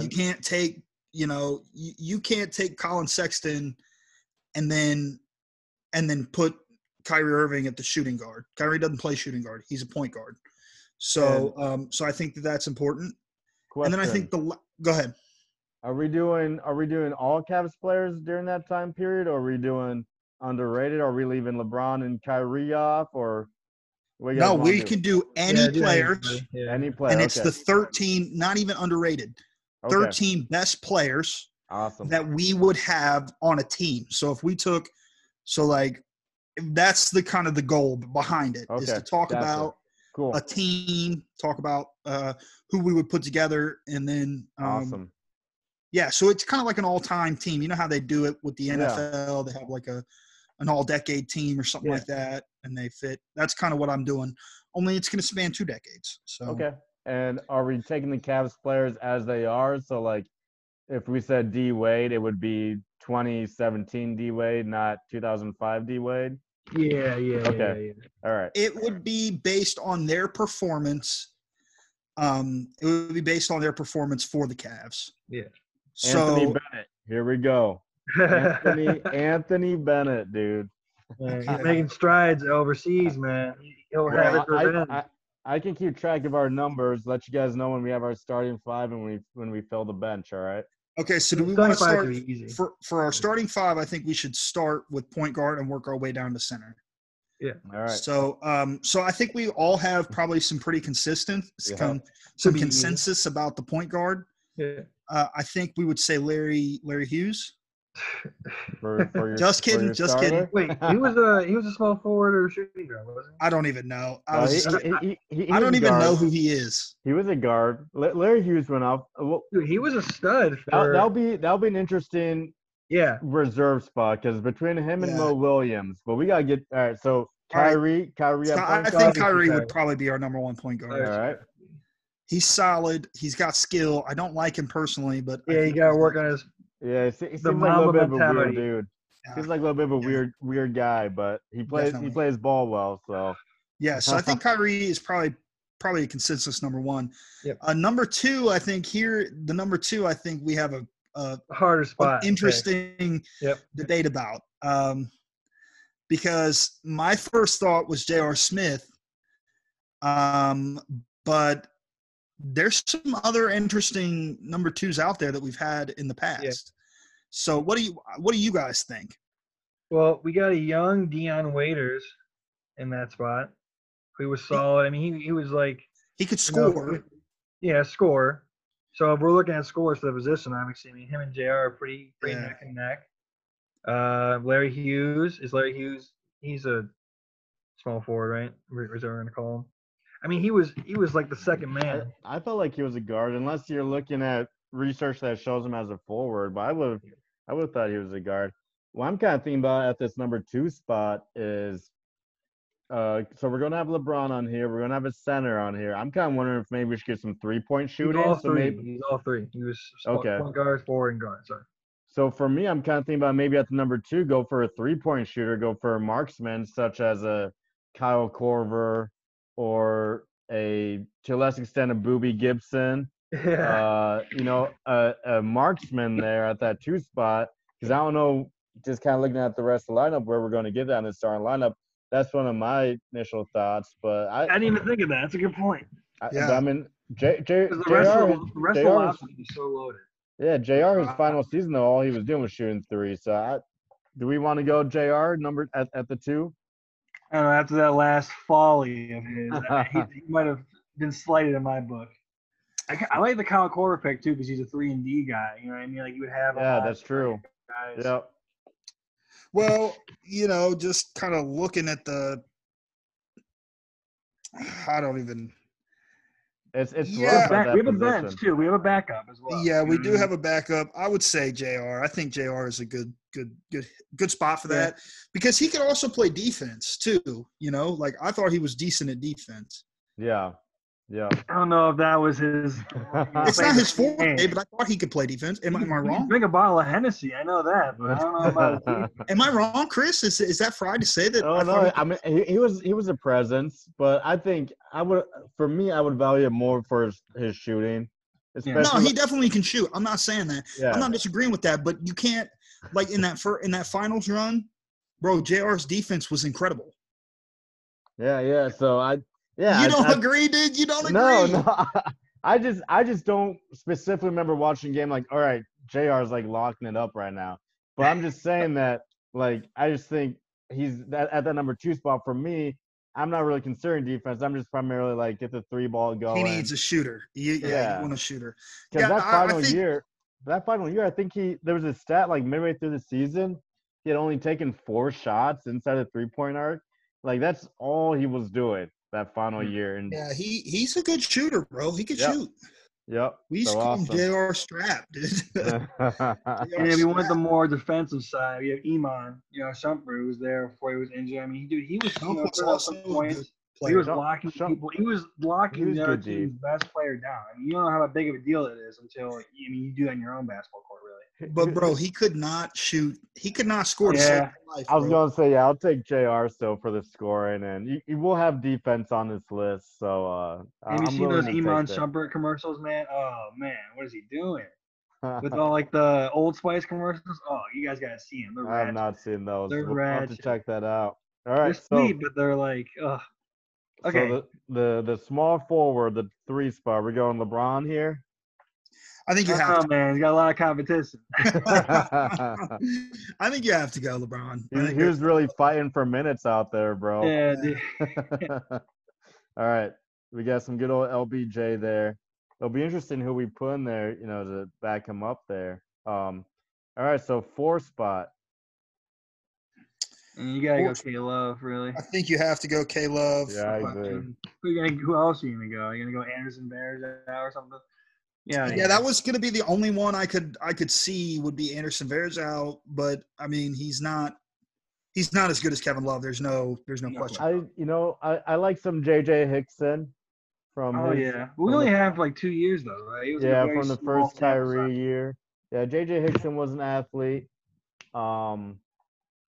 you can't take you know you, you can't take Collin Sexton and then and then put Kyrie Irving at the shooting guard. Kyrie doesn't play shooting guard; he's a point guard. So um, so I think that that's important. question, And then I think the go ahead. are we doing are we doing all Cavs players during that time period, or are we doing underrated? Are we leaving LeBron and Kyrie off, or what you guys No, we do? can do any Yeah, players. Yeah. any player, and it's okay. the 13, not even underrated, okay. 13 best players Awesome. that we would have on a team. So if we took, so like, that's the kind of the goal behind it is Okay, to talk about cool. a team, talk about uh, who we would put together, and then um, awesome. yeah. So it's kind of like an all-time team. You know how they do it with the Yeah. NFL? They have like a an all-decade team or something Yeah. like that, and they fit. That's kind of what I'm doing. Only it's going to span two decades. So Okay. And are we taking the Cavs players as they are? So like if we said D Wade, it would be 2017 D Wade, not 2005 D Wade. Yeah, yeah, Okay. yeah, yeah. All right. it would be based on their performance. Um, it would be based on their performance for the Cavs. Yeah. So Anthony Bennett. Here we go. Anthony Anthony Bennett, dude. Man, he's making strides overseas, man. He'll have Well, his revenge. I, I, I can keep track of our numbers. Let you guys know when we have our starting five and we when we fill the bench. All right. Okay, so do we want to start easy. for for our starting five? I think we should start with point guard and work our way down to center. Yeah. All right. So, um, so I think we all have probably some pretty consistent, Yeah. some, some Pretty easy. consensus about the point guard. Yeah. Uh, I think we would say Larry Larry Hughes. For, for your, Just kidding, your just kidding. Wait, he was a he was a small forward or shooting guard, wasn't I don't even know. I No, was. he- just- he- he- he- he I don't a even guard. know who he is. He was a guard. Larry Hughes went off. uh, Well, he? Dude, he was a stud that, for that'll be that'll be an interesting yeah. reserve spot because between him and Yeah. Mo Williams, but we gotta get all right. So Kyrie, Kyrie, So I point think? Kyrie Kyrie. would probably be our number one point guard. All right. He's solid. He's got skill. I don't like him personally, but Yeah, you gotta work on his Yeah, he se- seems The like a little Mamba bit of a weird dude. Yeah. Seems like a little bit of a Yeah. weird weird guy, but he plays Definitely. he plays ball well. So Yeah, so I think Kyrie is probably probably a consensus number one. Yep. Uh, number two, I think here the number two, I think we have a, a harder spot. to pick. interesting Yep. debate about. Um, because my first thought was J.R. Smith, um, but there's some other interesting number twos out there that we've had in the past. So what do you what do you guys think? Well, we got a young Dion Waiters in that spot. He was solid. I mean, he he was like He could you know, score. yeah, score. So if we're looking at scores for the position, obviously, I mean, him and Jr. are pretty pretty Yeah. neck and neck. Uh, Larry Hughes is Larry Hughes. He's a small forward, right? Is that what we're gonna call him? I mean, he was he was like the second man. I felt like he was a guard, unless you're looking at research that shows him as a forward. But I would I would have thought he was a guard. What I'm kind of thinking about at this number two spot is, uh, so we're gonna have LeBron on here. We're gonna have a center on here. I'm kind of wondering if maybe we should get some three point He's shooting. all So three. maybe He's all three. He was Okay. point guard, forward, and guard. Sorry. So for me, I'm kind of thinking about maybe at the number two, go for a three point shooter, go for a marksman such as a Kyle Korver or a to a less extent a Boobie Gibson. Yeah. Uh, you know, a, a marksman there at that two spot. Because I don't know, just kind of looking at the rest of the lineup where we're going to get that in the starting lineup. That's one of my initial thoughts. But I, I didn't even think of that. That's a good point. I, Yeah. I mean, J, J, Because the rest JR, of the, the rest of the JR last is- so loaded. yeah, Jr. His Uh, final season though, all he was doing was shooting three. So I, do we want to go Jr. number at, at the two? I don't know. After that last folly of his, I- he, he might have been slighted in my book. I, I like the Kyle Korver pick too because he's a three and D guy. You know what I mean? Like you would have. Yeah, lot that's true. Guys. Yep. Well, you know, just kind of looking at the I don't even It's it's Yeah. rough at Back- we have a position. bench too. We have a backup as well. Yeah, we You know do mm-hmm. have a backup. I would say JR. I think JR is a good good good good spot for Yeah. that because he could also play defense too, you know? Like I thought he was decent at defense. Yeah. Yeah. I don't know if that was his. It's not his forte, game. but I thought he could play defense. Am, I- am I wrong? Drink a bottle of Hennessy. I know that, but I don't know about. Am I wrong, Chris? Is is that fried to say that? Oh I no! thought I mean, he, he was he was a presence, but I think I would for me I would value it more for his, his shooting, he- especially. no, he definitely can shoot. I'm not saying that. yeah. I'm not disagreeing with that, but you can't like in that fir- in that finals run, bro. JR's defense was incredible. yeah, yeah. So I yeah. you don't I- agree, dude? You don't agree? No, no. I just I just don't specifically remember watching a game like, all right, JR is like locking it up right now. But I'm just saying that like I just think he's that at that number two spot for me. I'm not really considering defense. I'm just primarily like get the three ball going. He needs a shooter. You, yeah, Yeah. you want a shooter. Because Yeah, that I- I final think- year, that final year, I think he there was a stat like midway through the season, he had only taken four shots inside the three point arc. Like that's all he was doing that final Mm. year. And Yeah, he he's a good shooter, bro. He could Yep. shoot. yep, We used so to call awesome. him Jr. Strap, dude. And if you want the more defensive side, we have Iman, you know, Shumpert, who was there before he was injured. I mean, dude, he was you know, Shumpert's putting up some also points. He was Shump- blocking Shump- people. He was blocking he was the other team's best player down. I mean, you don't know how big of a deal it is until I mean you do that in your own basketball court, really. But bro, he could not shoot. He could not score to Yeah. save life. I was bro. gonna say, yeah, I'll take Jr. still for the scoring, and you, you will have defense on this list. So uh, Have you I'm seen those to take Iman. Shumpert commercials, man? Oh man, what is he doing? with all like the Old Spice commercials. Oh, you guys gotta see them. They're I have not seen those. They're We'll have to check that out. All right, They're right. So, sweet, but they're like, ugh. Okay. so the, the the small forward, the three spot. We're going LeBron here. I think you oh have man, he's got a lot of competition. I think you have to go, LeBron. He, he was really fighting for minutes out there, bro. Yeah, dude. All right, we got some good old LBJ there. It'll be interesting who we put in there, you know, to back him up there. Um, all right, so four spot. And you gotta go K Love, really. I think you have to go K Love. Yeah, I agree. Who, gonna, who else are you gonna go? Are you gonna go Anderson Bears now or something? Yeah. Yeah, that was gonna be the only one I could I could see would be Anderson Varejao, but I mean he's not he's not as good as Kevin Love. There's no there's no No. question. I, you know, I, I like some JJ Hickson from Oh his, yeah. We only the- have like two years though, right? It was yeah, very from the first sample Kyrie size. year. Yeah, JJ Hickson was an athlete. Um,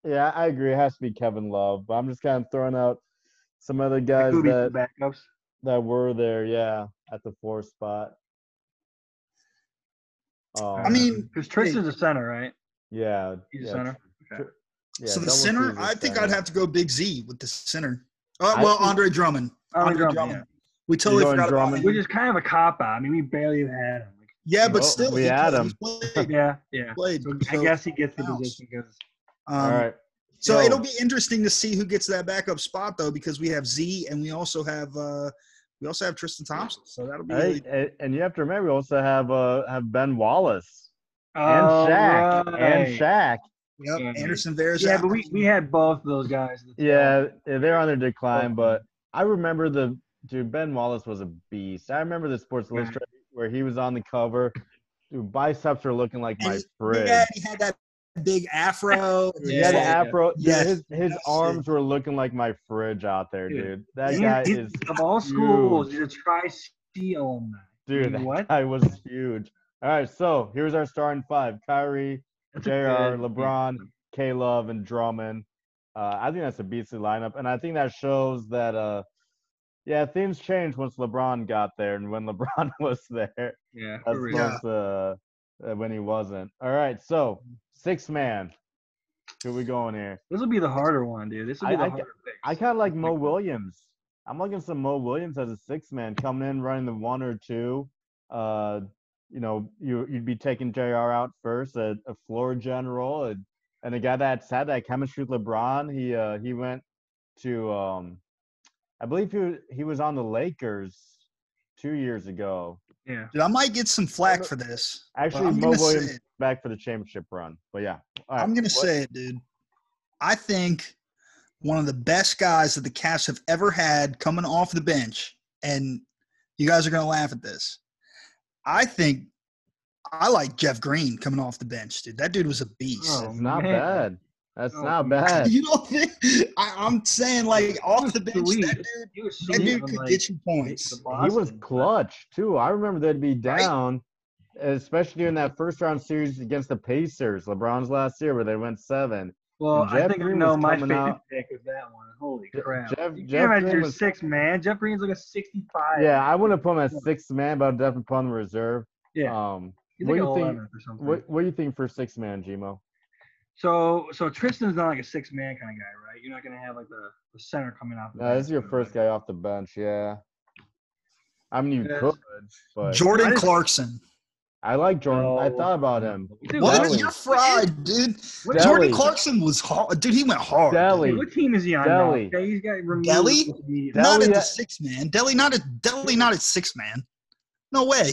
yeah, I agree. It has to be Kevin Love, but I'm just kind of throwing out some other guys that backups. that were there. Yeah, at the four spot. Um, I mean, because Tristan's a center, right? yeah, He's a center. tr- Okay. tr- yeah, so the center, I a I think center. I'd have to go Big Z with the center. Uh, well, think- Andre Drummond. Andre Andre Drummond, Drummond. We totally going forgot about Drummond? him. Which is kind of a cop out. I mean, we barely had him. Like, Yeah, but Well, still, we he had played- him. he played, yeah, yeah. played. So I guess he gets the House. position because um, All right. So So- it'll be interesting to see who gets that backup spot though, because we have Z and we also have uh we also have Tristan Thompson. So that'll be Hey, and, and you have to remember, we also have uh have Ben Wallace and Shaq right. and Shaq. yep. Yeah. Anderson Varejao. Yeah, but we, we had both those guys. the. Yeah, yeah, they're on their decline, Oh. but I remember the dude Ben Wallace was a beast. I remember the Sports Right. Illustrated where he was on the cover. Dude, biceps are looking like And my he- fridge. Yeah, he had that big afro. He Yeah, had an yeah. Dude, his his yes, arms were looking like my fridge out there, Dude. dude. That He- guy he- is of all schools. He's a Tri C alumni. dude. what? I was huge. All right, so here's our starting five: Kyrie, That's Jr., good- LeBron, K Love, and Drummond. Uh, I think that's a beastly lineup, and I think that shows that uh, yeah, things changed once LeBron got there and when LeBron was there, Yeah, as for. Yeah. opposed to uh, when he wasn't. All right, so six man. Who we going here? This will be the harder one, dude. This will be I- the I- harder pick. I kind of like Mo Williams. I'm looking some Mo Williams as a six man coming in running the one or two. Uh, you know, you you'd be taking Jr. out first, a, a floor general, and, and a guy that's had that chemistry with LeBron. He uh he went to um, I believe he he was on the Lakers two years ago. Yeah. Dude, I might get some flack for this. Actually, I'm Mo gonna say Williams back for the championship run. But yeah, All right, I'm gonna say it, dude. I think one of the best guys that the Cavs have ever had coming off the bench, and you guys are gonna laugh at this. I think I like Jeff Green coming off the bench, dude. That dude was a beast. Oh, not man. bad. That's Oh, not bad. You don't think? I, I'm saying like off the bench, Sweet. that dude, that dude could like, get you points. he was clutch too. I remember they'd be Right? down, especially during that first round series against the Pacers, LeBron's last year, where they went seven. Well, And I Jeff think I Green know my coming favorite out- pick was that one. Holy crap! Jeff- you Jeff can't Green your was- six man. Jeff Green's like a sixty-five. Yeah, I wouldn't put him as six man, but I'd definitely put him in reserve. yeah. Um, He's what like do you think? or what What do you think for six man, G-Mo? So, so Tristan's not like a six man kind of guy, right? You're not gonna have like the, the center coming off. the No, this is your first guy off the bench. Yeah. I mean, you Yes. could, but Jordan I just- Clarkson. I like Jordan. I No. thought about him. Dude, What? Delly. You're fried, dude. What, Jordan Delly. Clarkson was hard. Dude, he went hard. dude. Delly. what team is he on? Delly. Now? Okay, he's got removed Delly? immediately. Not Delly at the at- six man. Delly not at Delly not at six man. No way.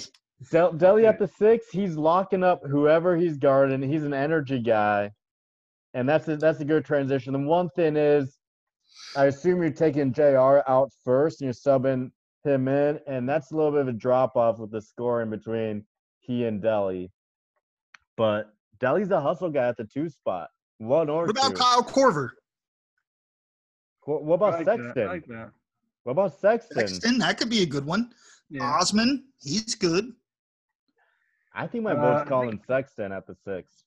Del- Delly at the six, he's locking up whoever he's guarding. He's an energy guy, and that's a, that's a good transition. The one thing is, I assume you're taking Jr. out first and you're subbing him in, and that's a little bit of a drop off with the scoring between he and Delly. But Delly's a hustle guy at the two spot. One or What about two. Kyle Korver? What, what I about like that. Sexton? I like that. What about Sexton? Sexton, that could be a good one. Yeah. Osman, he's good. I think my Uh, vote's I calling Sexton at the six.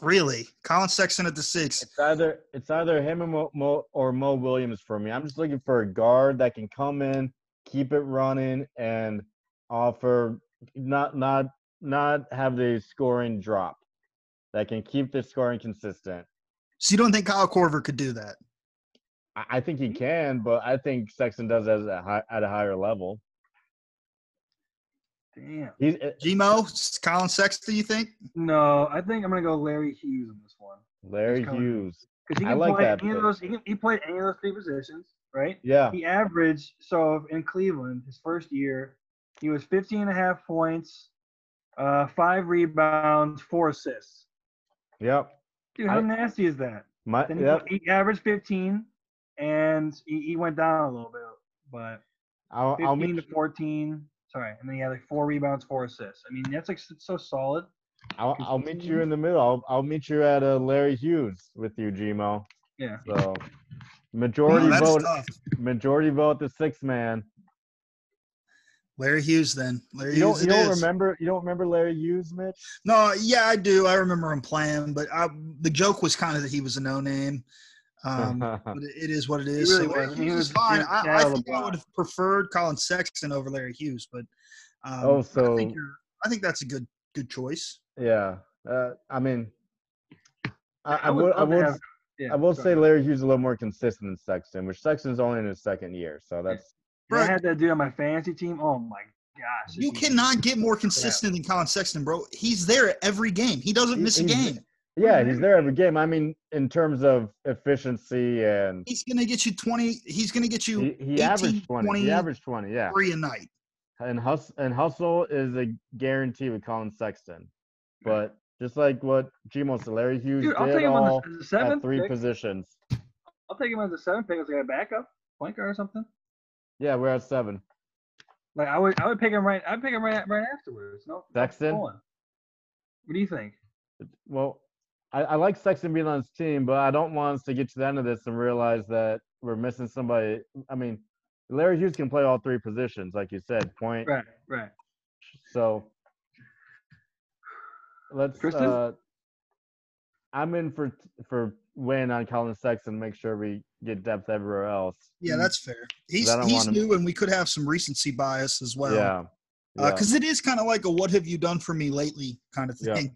Really, Collin Sexton at the six. It's either it's either him or Mo, Mo or Mo Williams for me. I'm just looking for a guard that can come in, keep it running, and offer not not not have the scoring drop, that can keep the scoring consistent. So you don't think Kyle Korver could do that? I, I think he can, but I think Sexton does it at a, high, at a higher level. Damn. He's uh, G-Mo, Collin Sexton, you think? No, I think I'm gonna go Larry Hughes in this one Larry. Hughes. because he I like play that any of those. He, can, he played any of those three positions, right? Yeah. He averaged so in Cleveland his first year, he was 15 and a half points, uh, five rebounds, four assists. Yep. Dude, how I- nasty is that? My, Then he, yep. he averaged 15, and he, he went down a little bit, but I'll, 15 I'll to meet. 14. Sorry, and then he had like four rebounds, four assists. I mean, that's like s- so solid. I'll, I'll meet you in the middle. I'll, I'll meet you at uh, Larry Hughes with you, G-Mo. Yeah. So majority that's vote. tough. Majority vote the six man. Larry Hughes, then. Larry You don't, Hughes. you don't is. remember? You don't remember Larry Hughes, Mitch? No, yeah, I do. I remember him playing, but I, the joke was kind of that he was a no name. Um, but it- it is what it is. really so Larry was. He Hughes was is fine. I, I think I would have preferred Collin Sexton over Larry Hughes, but um, Oh, I think you're. I think that's a good good choice. yeah. Uh, I mean, I, I would would. I would. have- Yeah, I will say ahead. Larry Hughes is a little more consistent than Sexton, which Sexton's only in his second year, so that's Bro, I had that dude on my fantasy team. Oh my gosh. you cannot get more consistent than Collin Sexton, bro. He's there every game. He doesn't He- miss a he's- game. Yeah, he's there every game. I mean, in terms of efficiency and He's gonna get you twenty. He's gonna get you he, he 18, averaged twenty. 20, He averaged twenty. Yeah, three a night. and hustle and hustle is a guarantee with Collin Sexton, but just like what G-Mo said, Larry Hughes Dude, I'll did take him all on the, the seventh at three pick. positions. I'll take him as a seventh pick as like a backup point guard or something. Yeah, we're at seven. Like I would, I would pick him right. I'd pick him right, right afterwards. No, no Sexton? What do you think? Well, I, I like Sexton being on his team, but I don't want us to get to the end of this and realize that we're missing somebody. I mean, Larry Hughes can play all three positions, like you said, point. Right, right. So let's. Kristen? Uh, I'm in for for weighing on Collin Sexton. Make sure we get depth everywhere else. Yeah, that's fair. He's he's want him- new, and we could have some recency bias as well. yeah. yeah. because it is kind of like a "What have you done for me lately?" kind of thing. Bro,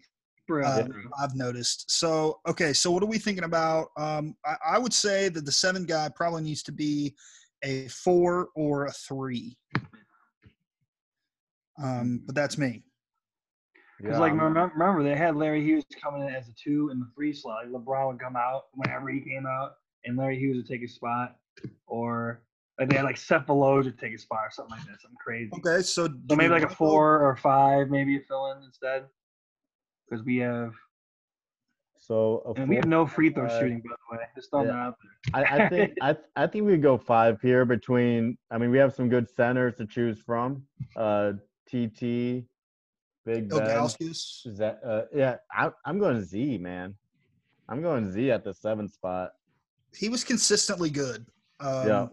uh, bro. I've noticed. So, okay, so what are we thinking about? Um, I, I would say that the seven guy probably needs to be a four or a three. Um, but that's me. Because yeah, like remember, remember they had Larry Hughes coming in as a two and the three slot. Like LeBron would come out whenever he came out, and Larry Hughes would take his spot, or like they had like Cephaloj to take his spot or something like that, something crazy. Okay, so So maybe like a four or five, maybe a fill in instead. Because we have so a and we have no free throw five. shooting, by the way. Just throwing Yeah. that out there. I, I think I I think we go five here between. I mean, we have some good centers to choose from. Uh, TT, Big Ben. Ilgauskas. Is that uh yeah, I I'm going Z, man. I'm going Z at the seventh spot. He was consistently good. Um, Yeah.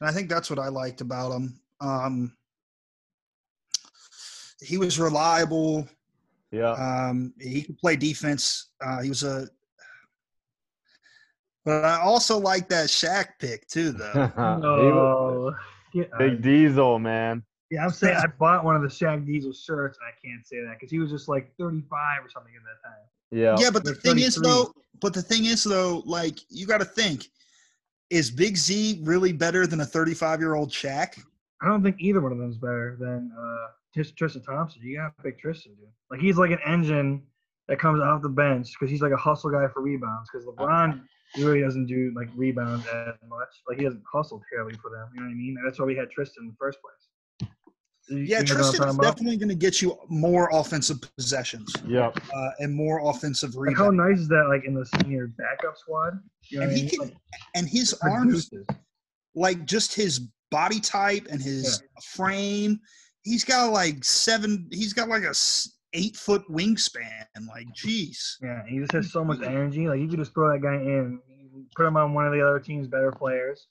And I think that's what I liked about him. Um, he was reliable. Yeah. Um, he could play defense. Uh, he was a. But I also like that Shaq pick too, though. He Oh, get Big. Diesel, man. yeah, I'm saying I bought one of the Shaq Diesel shirts, and I can't say that because he was just like 35 or something at that time. Yeah. yeah, but the thing is though, but the thing is though, like you got to think, is Big Z really better than a 35 year old Shaq? I don't think either one of them is better than uh, Tris- Tristan Thompson. You gotta pick Tristan, dude. Like he's like an engine that comes off the bench because he's like a hustle guy for rebounds. Because LeBron really doesn't do like rebounds as much. Like he doesn't hustle terribly for them. You know what I mean? That's why we had Tristan in the first place. You- Yeah, you guys know what I'm Tristan is definitely going to get you more offensive possessions Yep. uh, and more offensive Like how rebounds. nice is that? Like in the senior backup squad. You know And what I he mean? can, Like, and his arms, like just his body type and his frame, he's got like seven. He's got like a eight foot wingspan. Like, jeez. Yeah, he just has so much energy. Like you could just throw that guy in, put him on one of the other team's better players,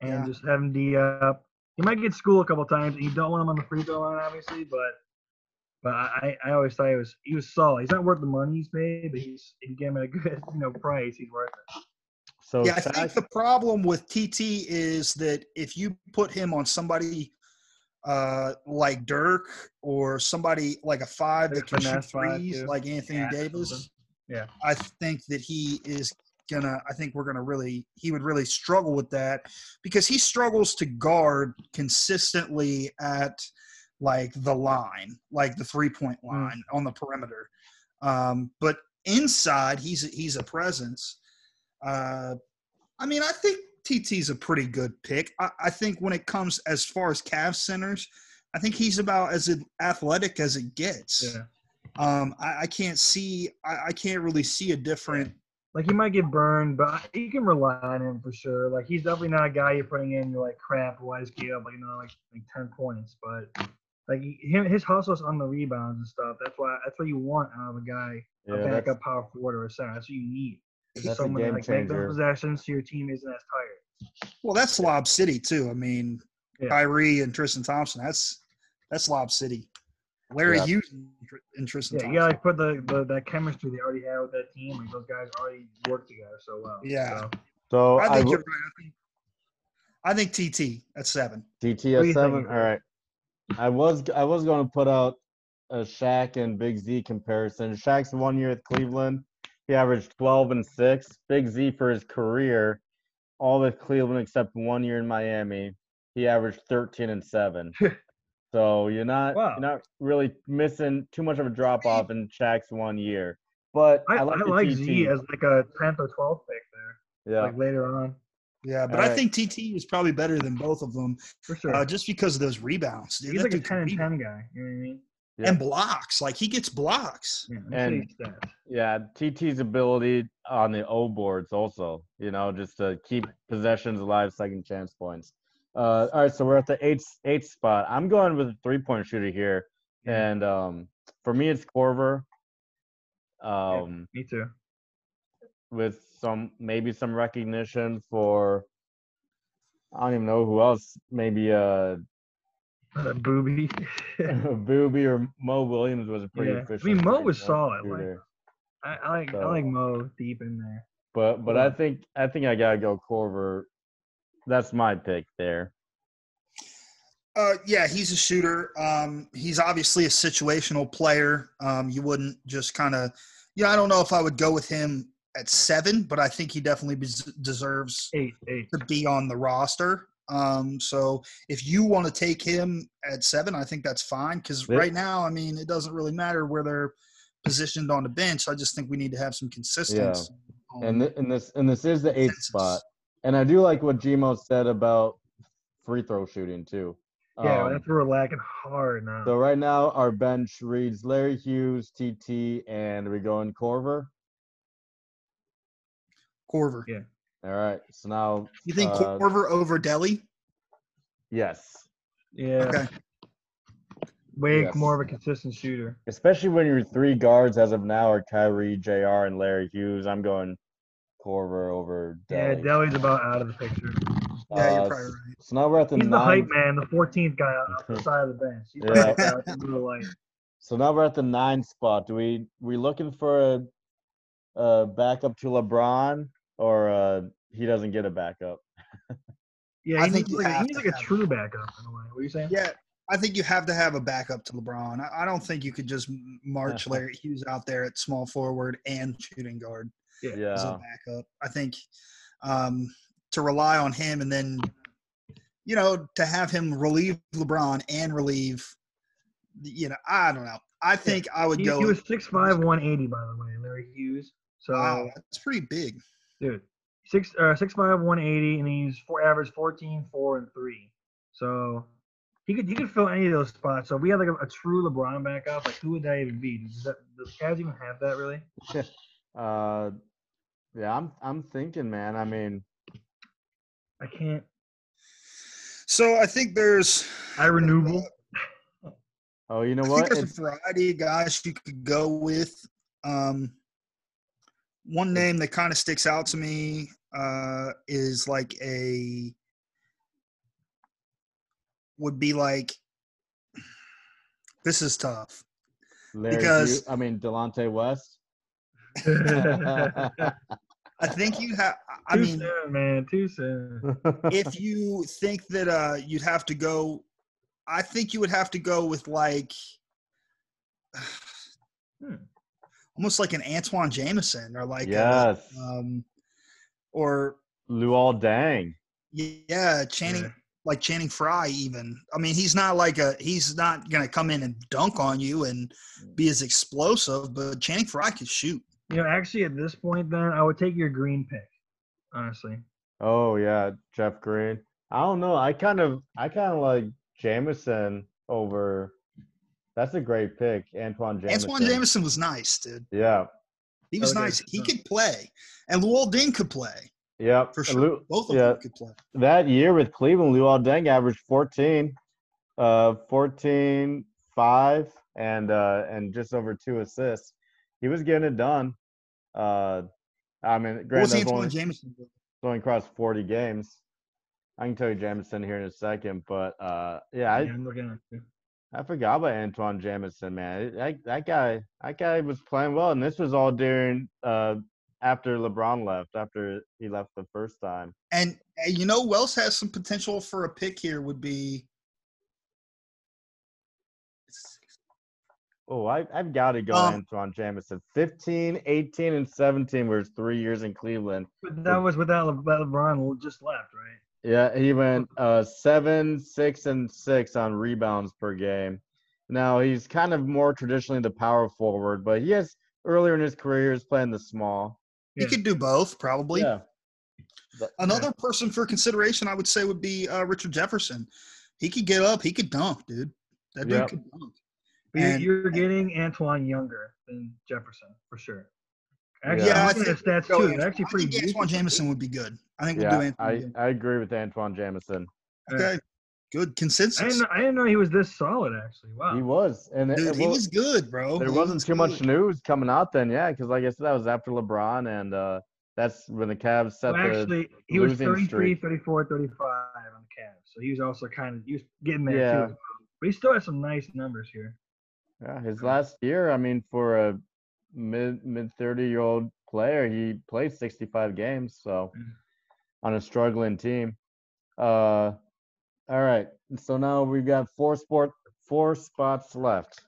and Yeah. just have him D up. He might get school a couple times. and You don't want him on the free throw line, obviously, but but I, I always thought he was he was solid. He's not worth the money he's paid, but he's if you get him at a good you know price, he's worth it. So Yeah, I think the problem with TT is that if you put him on somebody uh, like Dirk or somebody like a five that can shoot threes like Anthony Yeah, Davis. Yeah. I think that he is gonna. I think we're gonna really. He would really struggle with that because he struggles to guard consistently at like the line, like the three point Mm. line on the perimeter. Um, but inside, he's he's a presence. Uh, I mean, I think TT's a pretty good pick. I, I think when it comes as far as Cavs centers, I think he's about as athletic as it gets. Yeah. Um, I, I can't see. I, I can't really see a different. Like he might get burned, but you can rely on him for sure. Like he's definitely not a guy you're putting in. You're like crap. Why does he up like you know like like ten points? But like he- him, his hustles on the rebounds and stuff. That's why that's what you want out of a guy, Yeah, a that's, backup power forward or a center. That's what you need. that's a game that, like make those possessions so your team isn't as tired. Well, that's Lob City too. I mean, Yeah. Kyrie and Tristan Thompson. That's that's Lob City. Larry Yeah. Hughes and Tristan Yeah, you Thompson. gotta like, put the, the that chemistry they already have with that team. Like those guys already work together so well. Yeah. So, So I I, think w- you're right. I think, I think TT at seven. TT at seven. think, All Chris? right. I was I was going to put out a Shaq and Big Z comparison. Shaq's one year at Cleveland, he averaged 12 and six. Big Z for his career, all with Cleveland except one year in Miami, he averaged 13 and seven. so you're not Wow. you're not really missing too much of a drop off in Shaq's one year. But I, I I like, like. Z as like a tenth or twelfth pick there, yeah. like later on Yeah, but All I right. think TT is probably better than both of them, for sure. uh, just because of those rebounds. Dude, He's like a ten and ten guy. You know what I mean? Yeah. and blocks. Like he gets blocks. Yeah, And- Yeah, TT's ability on the O boards also, you know, just to keep possessions alive, second chance points. Uh, all right, so we're at the eighth eighth spot. I'm going with a three point shooter here, Yeah. and um, for me it's Korver. Um, Me too. with some maybe some recognition for I don't even know who else. Maybe uh, Uh, booby. Booby or Mo Williams was a pretty Yeah. I mean, Mo was solid, like- I, I like I like Mo deep in there. But but I think I think I gotta go Korver. That's my pick there. Uh, yeah, he's a shooter. Um, he's obviously a situational player. Um, you wouldn't just kind of, yeah. I don't know if I would go with him at seven, but I think he definitely des- deserves Eight, eight. to be on the roster. Um, so if you want to take him at seven, I think that's fine. Because Yep. right now, I mean, it doesn't really matter where they're positioned on the bench. I just think we need to have some consistency. on- And th- and this and this is the eighth Consensus. spot. And I do like what G-Mo said about free throw shooting too. Yeah, Um, that's where we're lacking hard now. so right now our bench reads Larry Hughes, TT, and we go in Korver. Korver. Yeah. All right. So now You think Uh, Korver over Delly? yes. yeah, Okay. way Yes. more of a consistent shooter. Especially when your three guards as of now are Kyrie, JR, and Larry Hughes. I'm going Korver over Delly. Yeah, Delly. Delly's about out of the picture. Yeah, you're Uh, probably right. So now we're at the He's the nine. hype man, the 14th guy off the side of the bench. He's Yeah. like that in real. So now we're at the nine spot. Do we we looking for a, a backup to LeBron or uh, he doesn't get a backup? Yeah, I he think needs like, a- he needs like a have- true backup in a way. What are you saying? Yeah, I think you have to have a backup to LeBron. I, I don't think you could just m- march Larry Hughes out there at small forward and shooting guard as Yeah. a backup. I think um, to rely on him and then, you know, to have him relieve LeBron and relieve, you know, I don't know. I think I would He, go. he was 6'5", 180, by the way, Larry Hughes. So, wow, that's pretty big. Dude, six uh, 6'5", 180, and he's four average 14, 4, and 3. So he could he could fill any of those spots. So if we had like a, a true LeBron backup, like who would that even be? Does, that, does Cavs even have that really? Uh, yeah, I'm I'm thinking, man. I mean, I can't. So I think there's. I renewable. oh, you know I think what? there's It's- a variety of guys you could go with. Um, one name that kind of sticks out to me uh, is like a would be like this is tough. Larry because- Hughes- I mean Delonte West. I think you have. I too mean, soon, man. Too soon. if you think that uh, you'd have to go, I think you would have to go with like Hmm. Almost like an Antoine Jamison or like a, yes, um, or Luol Deng. yeah, Channing Yeah. like Channing Frye even. I mean, he's not like a he's not gonna come in and dunk on you and be as explosive, but Channing Frye can shoot. You know, actually, at this point, then I would take your green pick. Honestly, Oh yeah, Jeff Green. I don't know. I kind of I kind of like Jamison over. That's a great pick, Antoine Jamison. Antoine Jamison was nice, dude. Yeah. He was Okay, nice. He could play, and Luol Deng could play Yep. for sure. Lu- Both of yeah. them could play. that year with Cleveland, Luol Deng averaged 14, uh, 14, 5, and uh, and just over two assists. He was getting it done. Uh, I mean, What was Antoine only, Jamison? do? only across 40 games. I can tell you Jamison here in a second, but uh, yeah, I, yeah, I'm looking at it. I forgot about Antoine Jamison, man. That, that guy, that guy was playing well, and this was all during uh, after LeBron left, after he left the first time. And, and you know, who else has some potential for a pick here would be. Oh, I, I've got to go Um, Antoine Jamison. 15, 18, and 17 were his three years in Cleveland. But that was without Le- that LeBron just left, right? Yeah, he went uh, seven, six, and six on rebounds per game. Now he's kind of more traditionally the power forward, but he has earlier in his career he was playing the small. He Yeah. could do both, probably. Yeah, But- Another person for consideration, I would say, would be uh, Richard Jefferson. He could get up. He could dunk, dude. That dude Yep. could dunk. But And- you're getting Antoine younger than Jefferson for sure. Actually, Yeah, I'm I looking at stats too. They're actually I pretty think decent. Antoine Jamison would be good. I think we'll do yeah, Antoine. I, I agree with Antoine Jamison. Yeah. Okay, good I consensus. didn't, know, I didn't know he was this solid. Actually, wow. He was, and Dude, it he wa- was good, bro. there He wasn't was too much news coming out then, yeah, because like I said, that was after LeBron, and uh, that's when the Cavs set Well, the actually, he was losing 33, streak. 34, 35 on the Cavs. So he was also kind of he was getting there Yeah. too. But he still has some nice numbers here. Yeah, his last year, I mean, for a mid mid thirty year old player, he played sixty five games, so Mm. on a struggling team. Uh, all right, so now we've got four sport four spots left.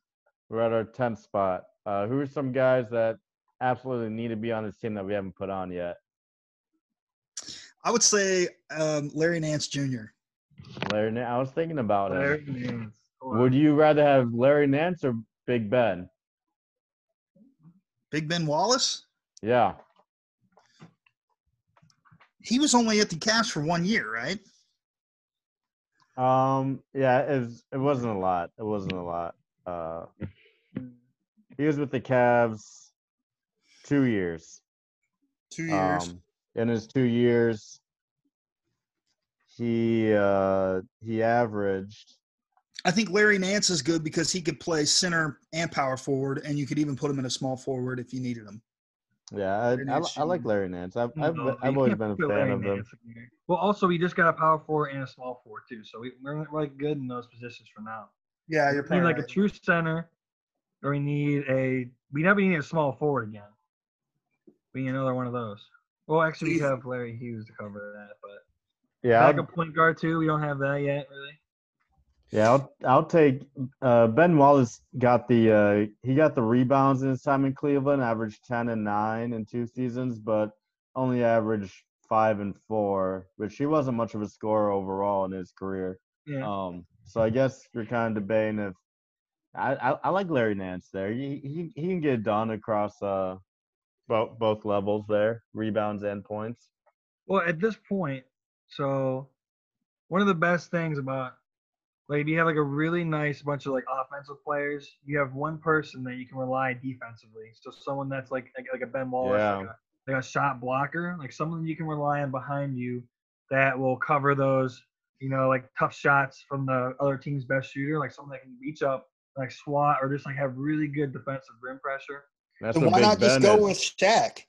We're at our tenth spot. Uh, who are some guys that absolutely need to be on this team that we haven't put on yet? I would say um, Larry Nance Jr. Larry, Nan- I was thinking about him. Larry Nance. Would you rather have Larry Nance or Big Ben? Big Ben Wallace. Yeah, He was only at the Cavs for one year, right? Um, yeah, it, was, it wasn't a lot. It wasn't a lot. Uh, he was with the Cavs two years. Two years. Um, in his two years, he uh he averaged. I think Larry Nance is good because he could play center and power forward, and you could even put him in a small forward if you needed him. Yeah, I, I, I like Larry Nance. I've I've, No, I've always been a fan Larry of him. Nance in. Well, also we just got a power forward and a small forward too, so we, we're, we're like good in those positions for now. Yeah, you're playing. like a true center, or we need a. We never need a small forward again. We need another one of those. Well, actually, we have Larry Hughes to cover that, but Yeah, I'll, backup point guard too. We don't have that yet, really. Yeah. I'll I'll take. Uh, ben Wallace got the uh he got the rebounds in his time in Cleveland. Averaged ten and nine in two seasons, but only averaged five and four, which he wasn't much of a scorer overall in his career. Yeah. Um, so I guess you're kind of debating if I, I, I like Larry Nance there. He, he he can get done across uh both both levels there, rebounds and points. Well, at this point, so one of the best things about like if you have like a really nice bunch of like offensive players, you have one person that you can rely defensively. So someone that's like like, like a Ben Wallace, Yeah. like, a, like a shot blocker, like someone you can rely on behind you that will cover those, you know, like tough shots from the other team's best shooter, like someone that can reach up, like swat, or just like have really good defensive rim pressure. That's So what why Big not just go is. with Shaq?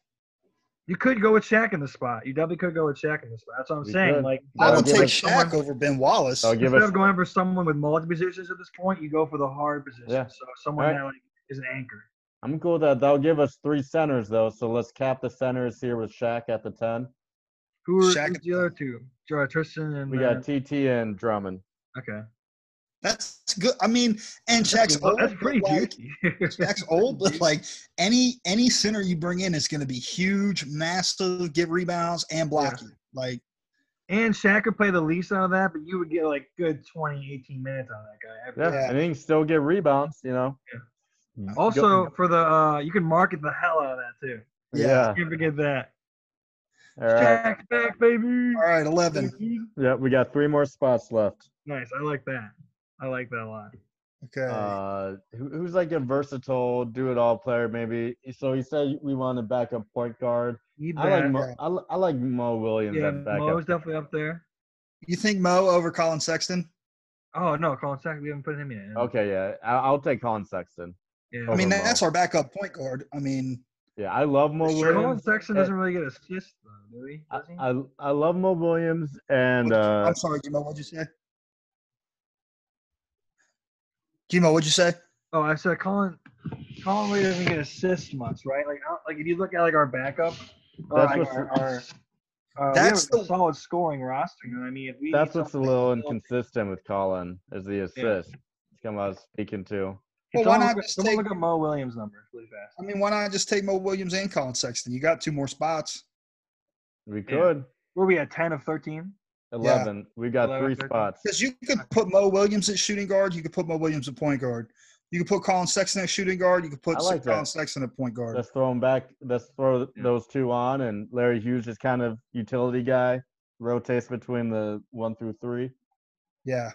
You could go with Shaq in the spot. You definitely could go with Shaq in the spot. That's what I'm You saying. could. Like I That'll would take us Shaq someone- over Ben Wallace. That'll give Instead us of going for someone with multiple positions at this point, you go for the hard position. Yeah. So someone Alright. that like is an anchor. I'm cool with that. That'll give us three centers though. So let's cap the centers here with Shaq at the ten. Who are Shaq the other two? Joe Tristan and We uh, got TT and Drummond. okay. That's good. I mean, and Shaq's old. That's pretty like, juicy. Shaq's old, but like any any center you bring in is going to be huge, massive, give rebounds and block you. Like And Shaq could play the least out of that, but you would get like good 20, 18 minutes out of that guy. every Yeah, day. Yeah. and he can still get rebounds. You know. Yeah. Also, for the uh, you can market the hell out of that too. yeah. Can't forget that. All right. Shaq's back, baby. all right, eleven. Yeah, we got three more spots left. Nice. I like that. I like that a lot. Okay. Uh, who, who's like a versatile, do-it-all player? Maybe. So he said we want a backup point guard. Need I like. Mo, Yeah. I, I like Mo Williams yeah, at backup. Mo's definitely up there. you think Mo over Collin Sexton? Oh no, Collin Sexton. We haven't put him in. Okay, yeah, I, I'll take Collin Sexton. Yeah. I mean, Mo. that's our backup point guard. I mean, Yeah, I love Mo Sure. Collin Williams. Sexton Eh, doesn't really get assists though, do he? I, Does he? I I love Mo Williams and you- uh, I'm sorry, G-Mo. What'd you say? G-Mo, what'd you say? Oh, I said Collin. Collin really doesn't get assists much, right? Like, I don't- like if you look at like our backup, that's like what's- our, our uh, That's we have a the- solid scoring roster. You know what I mean? If we that's what's a little inconsistent with Collin is the assist. It's kind of what I was speaking to. Well, why not at- just take? look at Mo Williams' numbers really fast? I mean, why not just take Mo Williams and Colin Sexton? You got two more spots. We Yeah. could Where we at ten of thirteen? Eleven. We got 11, three 13. spots. Because you could put Mo Williams at shooting guard. You could put Mo Williams at point guard. You could put Collin Sexton at shooting guard. You could put I like Collin that. Sexton at point guard. Let's throw them back. Let's throw Yeah. those two on, and Larry Hughes is kind of utility guy, rotates between the one through three. Yeah.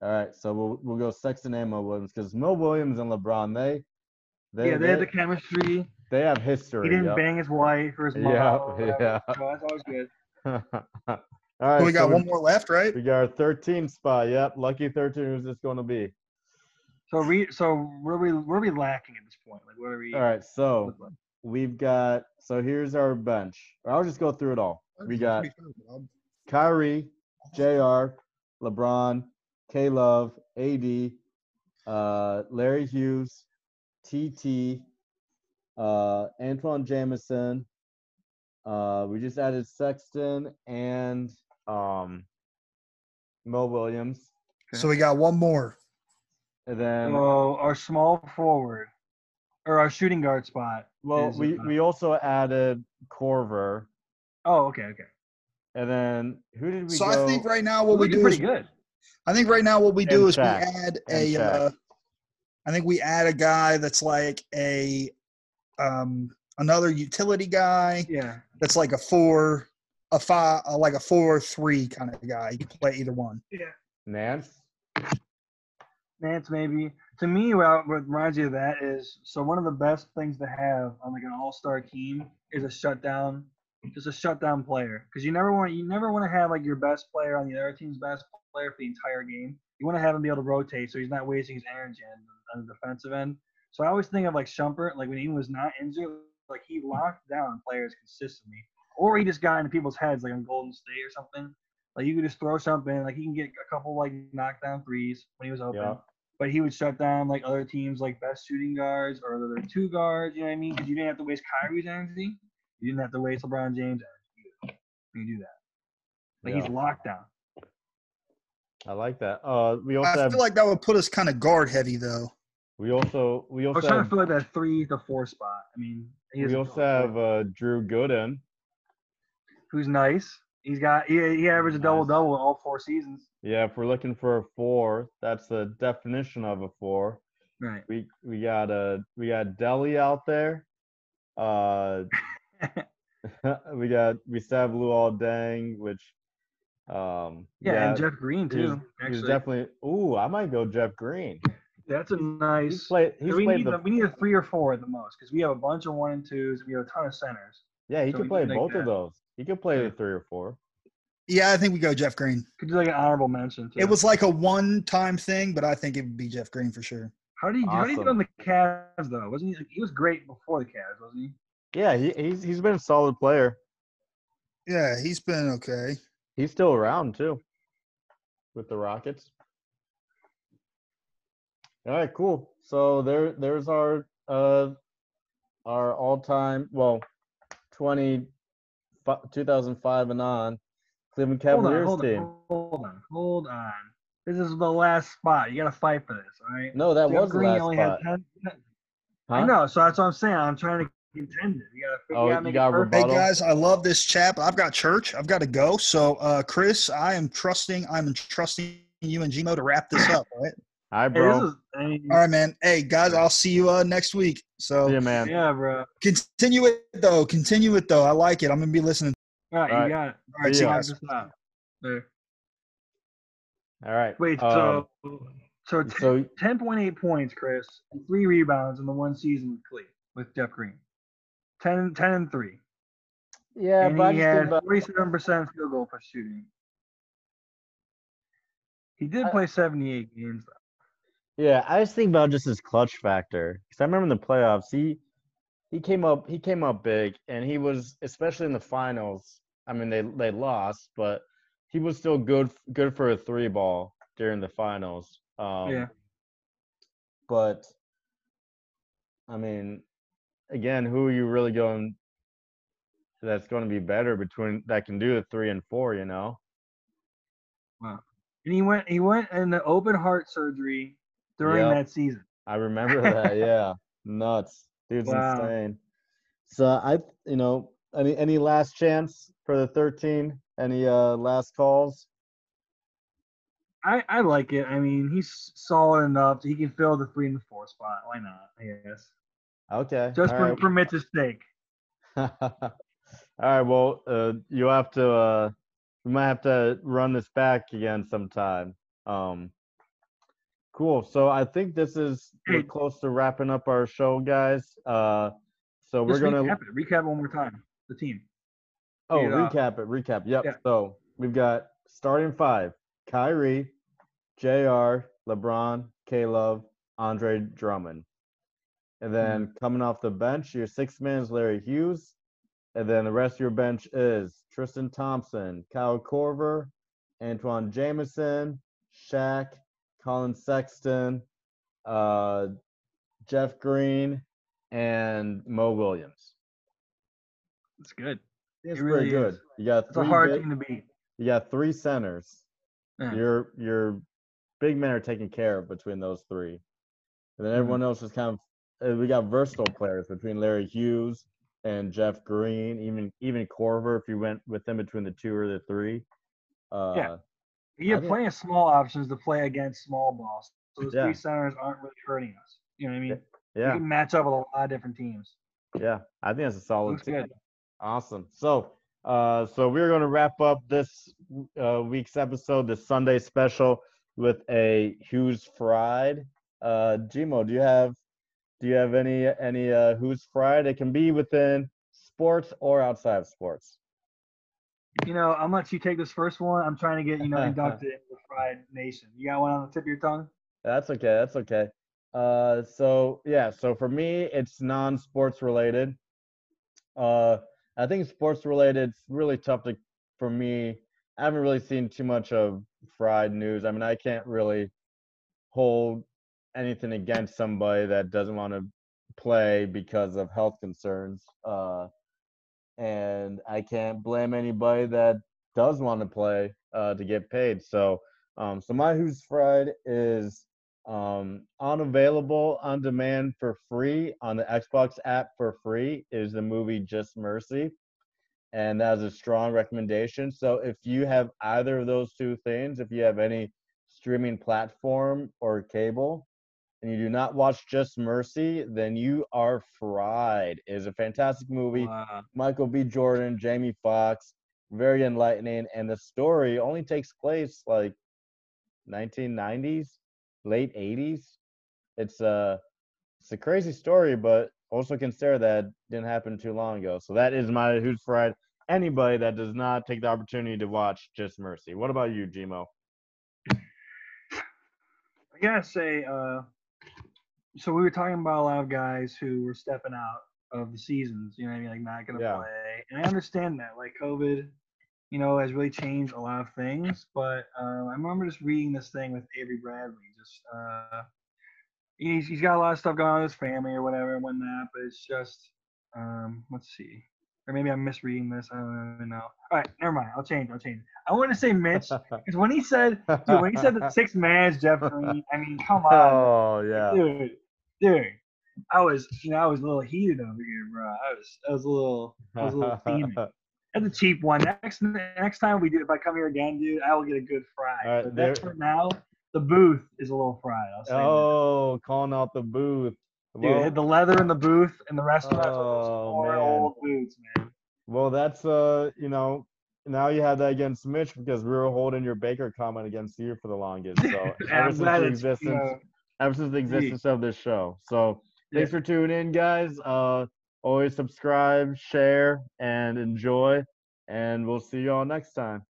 All right, so we'll we'll go Sexton and Mo Williams because Mo Williams and LeBron they they yeah, they, they, had the chemistry. they have history. He didn't yep. bang his wife or his mom. Yeah, oh, or yeah. So that's always good. All right, So we got so one more left, right? We got our 13 spot. Yep, lucky 13. Who's this going to be? So re, so where are we where are we lacking at this point? Like what are we? All right, so we've got. So here's our bench. I'll just go through it all. We got Kyrie, Jr., LeBron, K Love, AD, uh, Larry Hughes, TT, uh, Antoine Jamison. Uh, we just added Sexton and um, Mo Williams, So we got one more. and then So our small forward or our shooting guard spot. well, is, we uh, we also added Korver, Oh, okay, okay. and then who did we So go? I think right now what we Looking do is pretty good. I think right now what we do And is we add And a. Uh, I think we add a guy that's like a um, another utility guy Yeah. that's like a four, a five, uh, like a four or three kind of guy. You can play either one. Yeah. Nance. Nance maybe. To me, what, what reminds you of that is so one of the best things to have on like an all-star team is a shutdown, just a shutdown player. Because you never want you never want to have like your best player on the other team's best player for the entire game. You want to have him be able to rotate so he's not wasting his energy on, on the defensive end. So I always think of like Shumpert, like when he was not injured, like he locked down players consistently, or he just got into people's heads like on Golden State or something. Like you could just throw something, like he can get a couple like knockdown threes when he was open Yeah. but he would shut down like other teams like best shooting guards or other two guards. You know what I mean? Because you didn't have to waste Kyrie's energy. You didn't have to waste LeBron James' energy. You do that. Like Yeah. he's locked down. I like that. Uh, we also I have feel like that would put us kind of guard heavy though. we also we also I also was trying to have, fill like that three to four spot. I mean, he we also have uh, Drew Gooden. Who's nice. He's got he, he averaged a Nice. double double in all four seasons. Yeah, if we're looking for a four, that's the definition of a four. Right. We we got uh we got Delly out there. Uh, we got we still have Luol Deng, which um Yeah, and Jeff Green too. he's Actually, definitely. Ooh, I might go Jeff Green. that's a nice. He's played. He's we need the. a, we need a three or four at the most because we have a bunch of one and twos. We have a ton of centers. yeah, he so we play both of those. He could play Yeah. the three or four. Yeah, I think we go Jeff Green. Could do like an honorable mention. Too. It was like a one-time thing, but I think it would be Jeff Green for sure. How did he how did he do Awesome. on the Cavs though? Wasn't he? He was great before the Cavs, wasn't he? Yeah, he, he's he's been a solid player. Yeah, he's been okay. He's still around too, with the Rockets. All right, cool. So there, there's our uh, our all-time, well, 20, fi- 2005 and on Cleveland Hold on, Cavaliers hold team. on, hold on, hold on. This is the last spot. You got to fight for this, all right? No, that Jeff was the last only spot. had 10. Huh? I know, so that's what I'm saying. I'm trying to contend it. You got to Oh, you you gotta make got it perfect. Hey guys, I love this chap. I've got church. I've got to go. So, uh, Chris, I am trusting. I'm entrusting you and G-Mo to wrap this up. All right. Hi, bro. this is, I mean, All right, man. Hey guys, I'll see you uh, next week. So yeah, man. yeah, bro. continue it though. Continue it though. I like it. I'm gonna be listening. All right, All right. you got it. All right, see yeah. you guys. There. All right. Wait, um, so so t- so 10.8 points, Chris, and three rebounds in the one season with Clee, with Jeff Green. 10, 10 and 3. yeah, and but I he just had 47% field goal for shooting. He did I- play 78 games, though. Yeah, I just think about just his clutch factor because I remember in the playoffs he he came up he came up big and he was especially in the finals. I mean they they lost, but he was still good good for a three ball during the finals. Um, yeah. But I mean, again, who are you really going? That's going to be better between that can do the three and four. You know. Wow. And he went he went in the open heart surgery during Yep. that season. I remember that. Yeah, nuts. Dude's Wow. insane. So I, you know, any any last chance for the 13? Any uh last calls? I, I like it. I mean, he's solid enough. He can fill the three and the four spot. Why not? I guess. Okay. Just for, right. for Mitch's sake. all right. Well, uh, you have to. Uh, we might have to run this back again sometime. Um. Cool. So I think this is we're close to wrapping up our show, guys. Uh, so we're Just gonna. recap it. Recap one more time. The team. Oh, recap it. Recap. Yep. Yeah. So we've got starting five: Kyrie, Jr., LeBron, K Love, Andre Drummond, and then Mm-hmm. coming off the bench, your sixth man is Larry Hughes, and then the rest of your bench is Tristan Thompson, Kyle Korver, Antoine Jamison, Shaq, Collin Sexton, uh, Jeff Green, and Mo Williams. It's good. It's It really good. is. You got It's a three hard big- team to beat. you got three centers. Yeah. Your your big men are taken care of between those three, and then everyone else is kind of. uh, We got versatile players between Larry Hughes and Jeff Green, even even Korver if you went with them between the two or the three. Uh, Yeah. You have plenty of small options to play against small balls. So those Yeah. three centers aren't really hurting us. You know what I mean? Yeah. You can match up with a lot of different teams. yeah. I think that's a solid Looks team. good. Awesome. So, uh, so we're going to wrap up this uh, week's episode, the Sunday special, with a Who's Fried. Uh, G-Mo, do you have do you have any any uh, Who's Fried? It can be within sports or outside of sports. You know, I'm let you take this first one. I'm trying to get, you know, inducted into the Fried Nation. You got one on the tip of your tongue? That's okay. That's okay. Uh, so yeah, so for me, it's non-sports related. Uh, I think sports related, it's really tough to for me. I haven't really seen too much of fried news. I mean, I can't really hold anything against somebody that doesn't want to play because of health concerns. Uh, and I can't blame anybody that does want to play uh, to get paid. So, um, so my Who's Fried is um, unavailable on demand for free on the Xbox app for free is the movie Just Mercy. And that is a strong recommendation. So if you have either of those two things, if you have any streaming platform or cable, and you do not watch Just Mercy, then you are fried. It is a fantastic movie. Wow. Michael B. Jordan, Jamie Foxx, very enlightening, and the story only takes place like 1990s, late 80s. It's a it's a crazy story, but also consider that didn't happen too long ago. So that is my who's fried. Anybody that does not take the opportunity to watch Just Mercy. What about you, G-Mo? I gotta say, uh, so we were talking about a lot of guys who were stepping out of the seasons, you know what I mean, like not gonna Yeah. play. And I understand that, like COVID, you know, has really changed a lot of things. But um, I remember just reading this thing with Avery Bradley. Just uh, he's he's got a lot of stuff going on with his family or whatever and whatnot. But it's just um, let's see. or maybe I'm misreading this. I don't even know. All right, never mind. I'll change. I'll change. I want to say Mitch because when he said, dude, when he said the six man is Jeff Green, I mean, come on, oh yeah. dude, dude. I was, you know, I was a little heated over here, bro. I was, I was a little, I was a little steaming. That's a cheap one. Next, next time we do, if I come here again, dude, I will get a good fry. Right, but that's for now. The booth is a little fried. I'll say that. oh, calling out the booth. Dude, Well, the leather in the booth and the restaurant are those Oh, man. old boots, man. well, that's uh, you know, now you had that against Mitch because we were holding your Baker comment against you for the longest. So ever since the it's, you existence, know, ever since the existence of this show. So thanks Yeah. for tuning in, guys. Uh, always subscribe, share, and enjoy. And we'll see you all next time.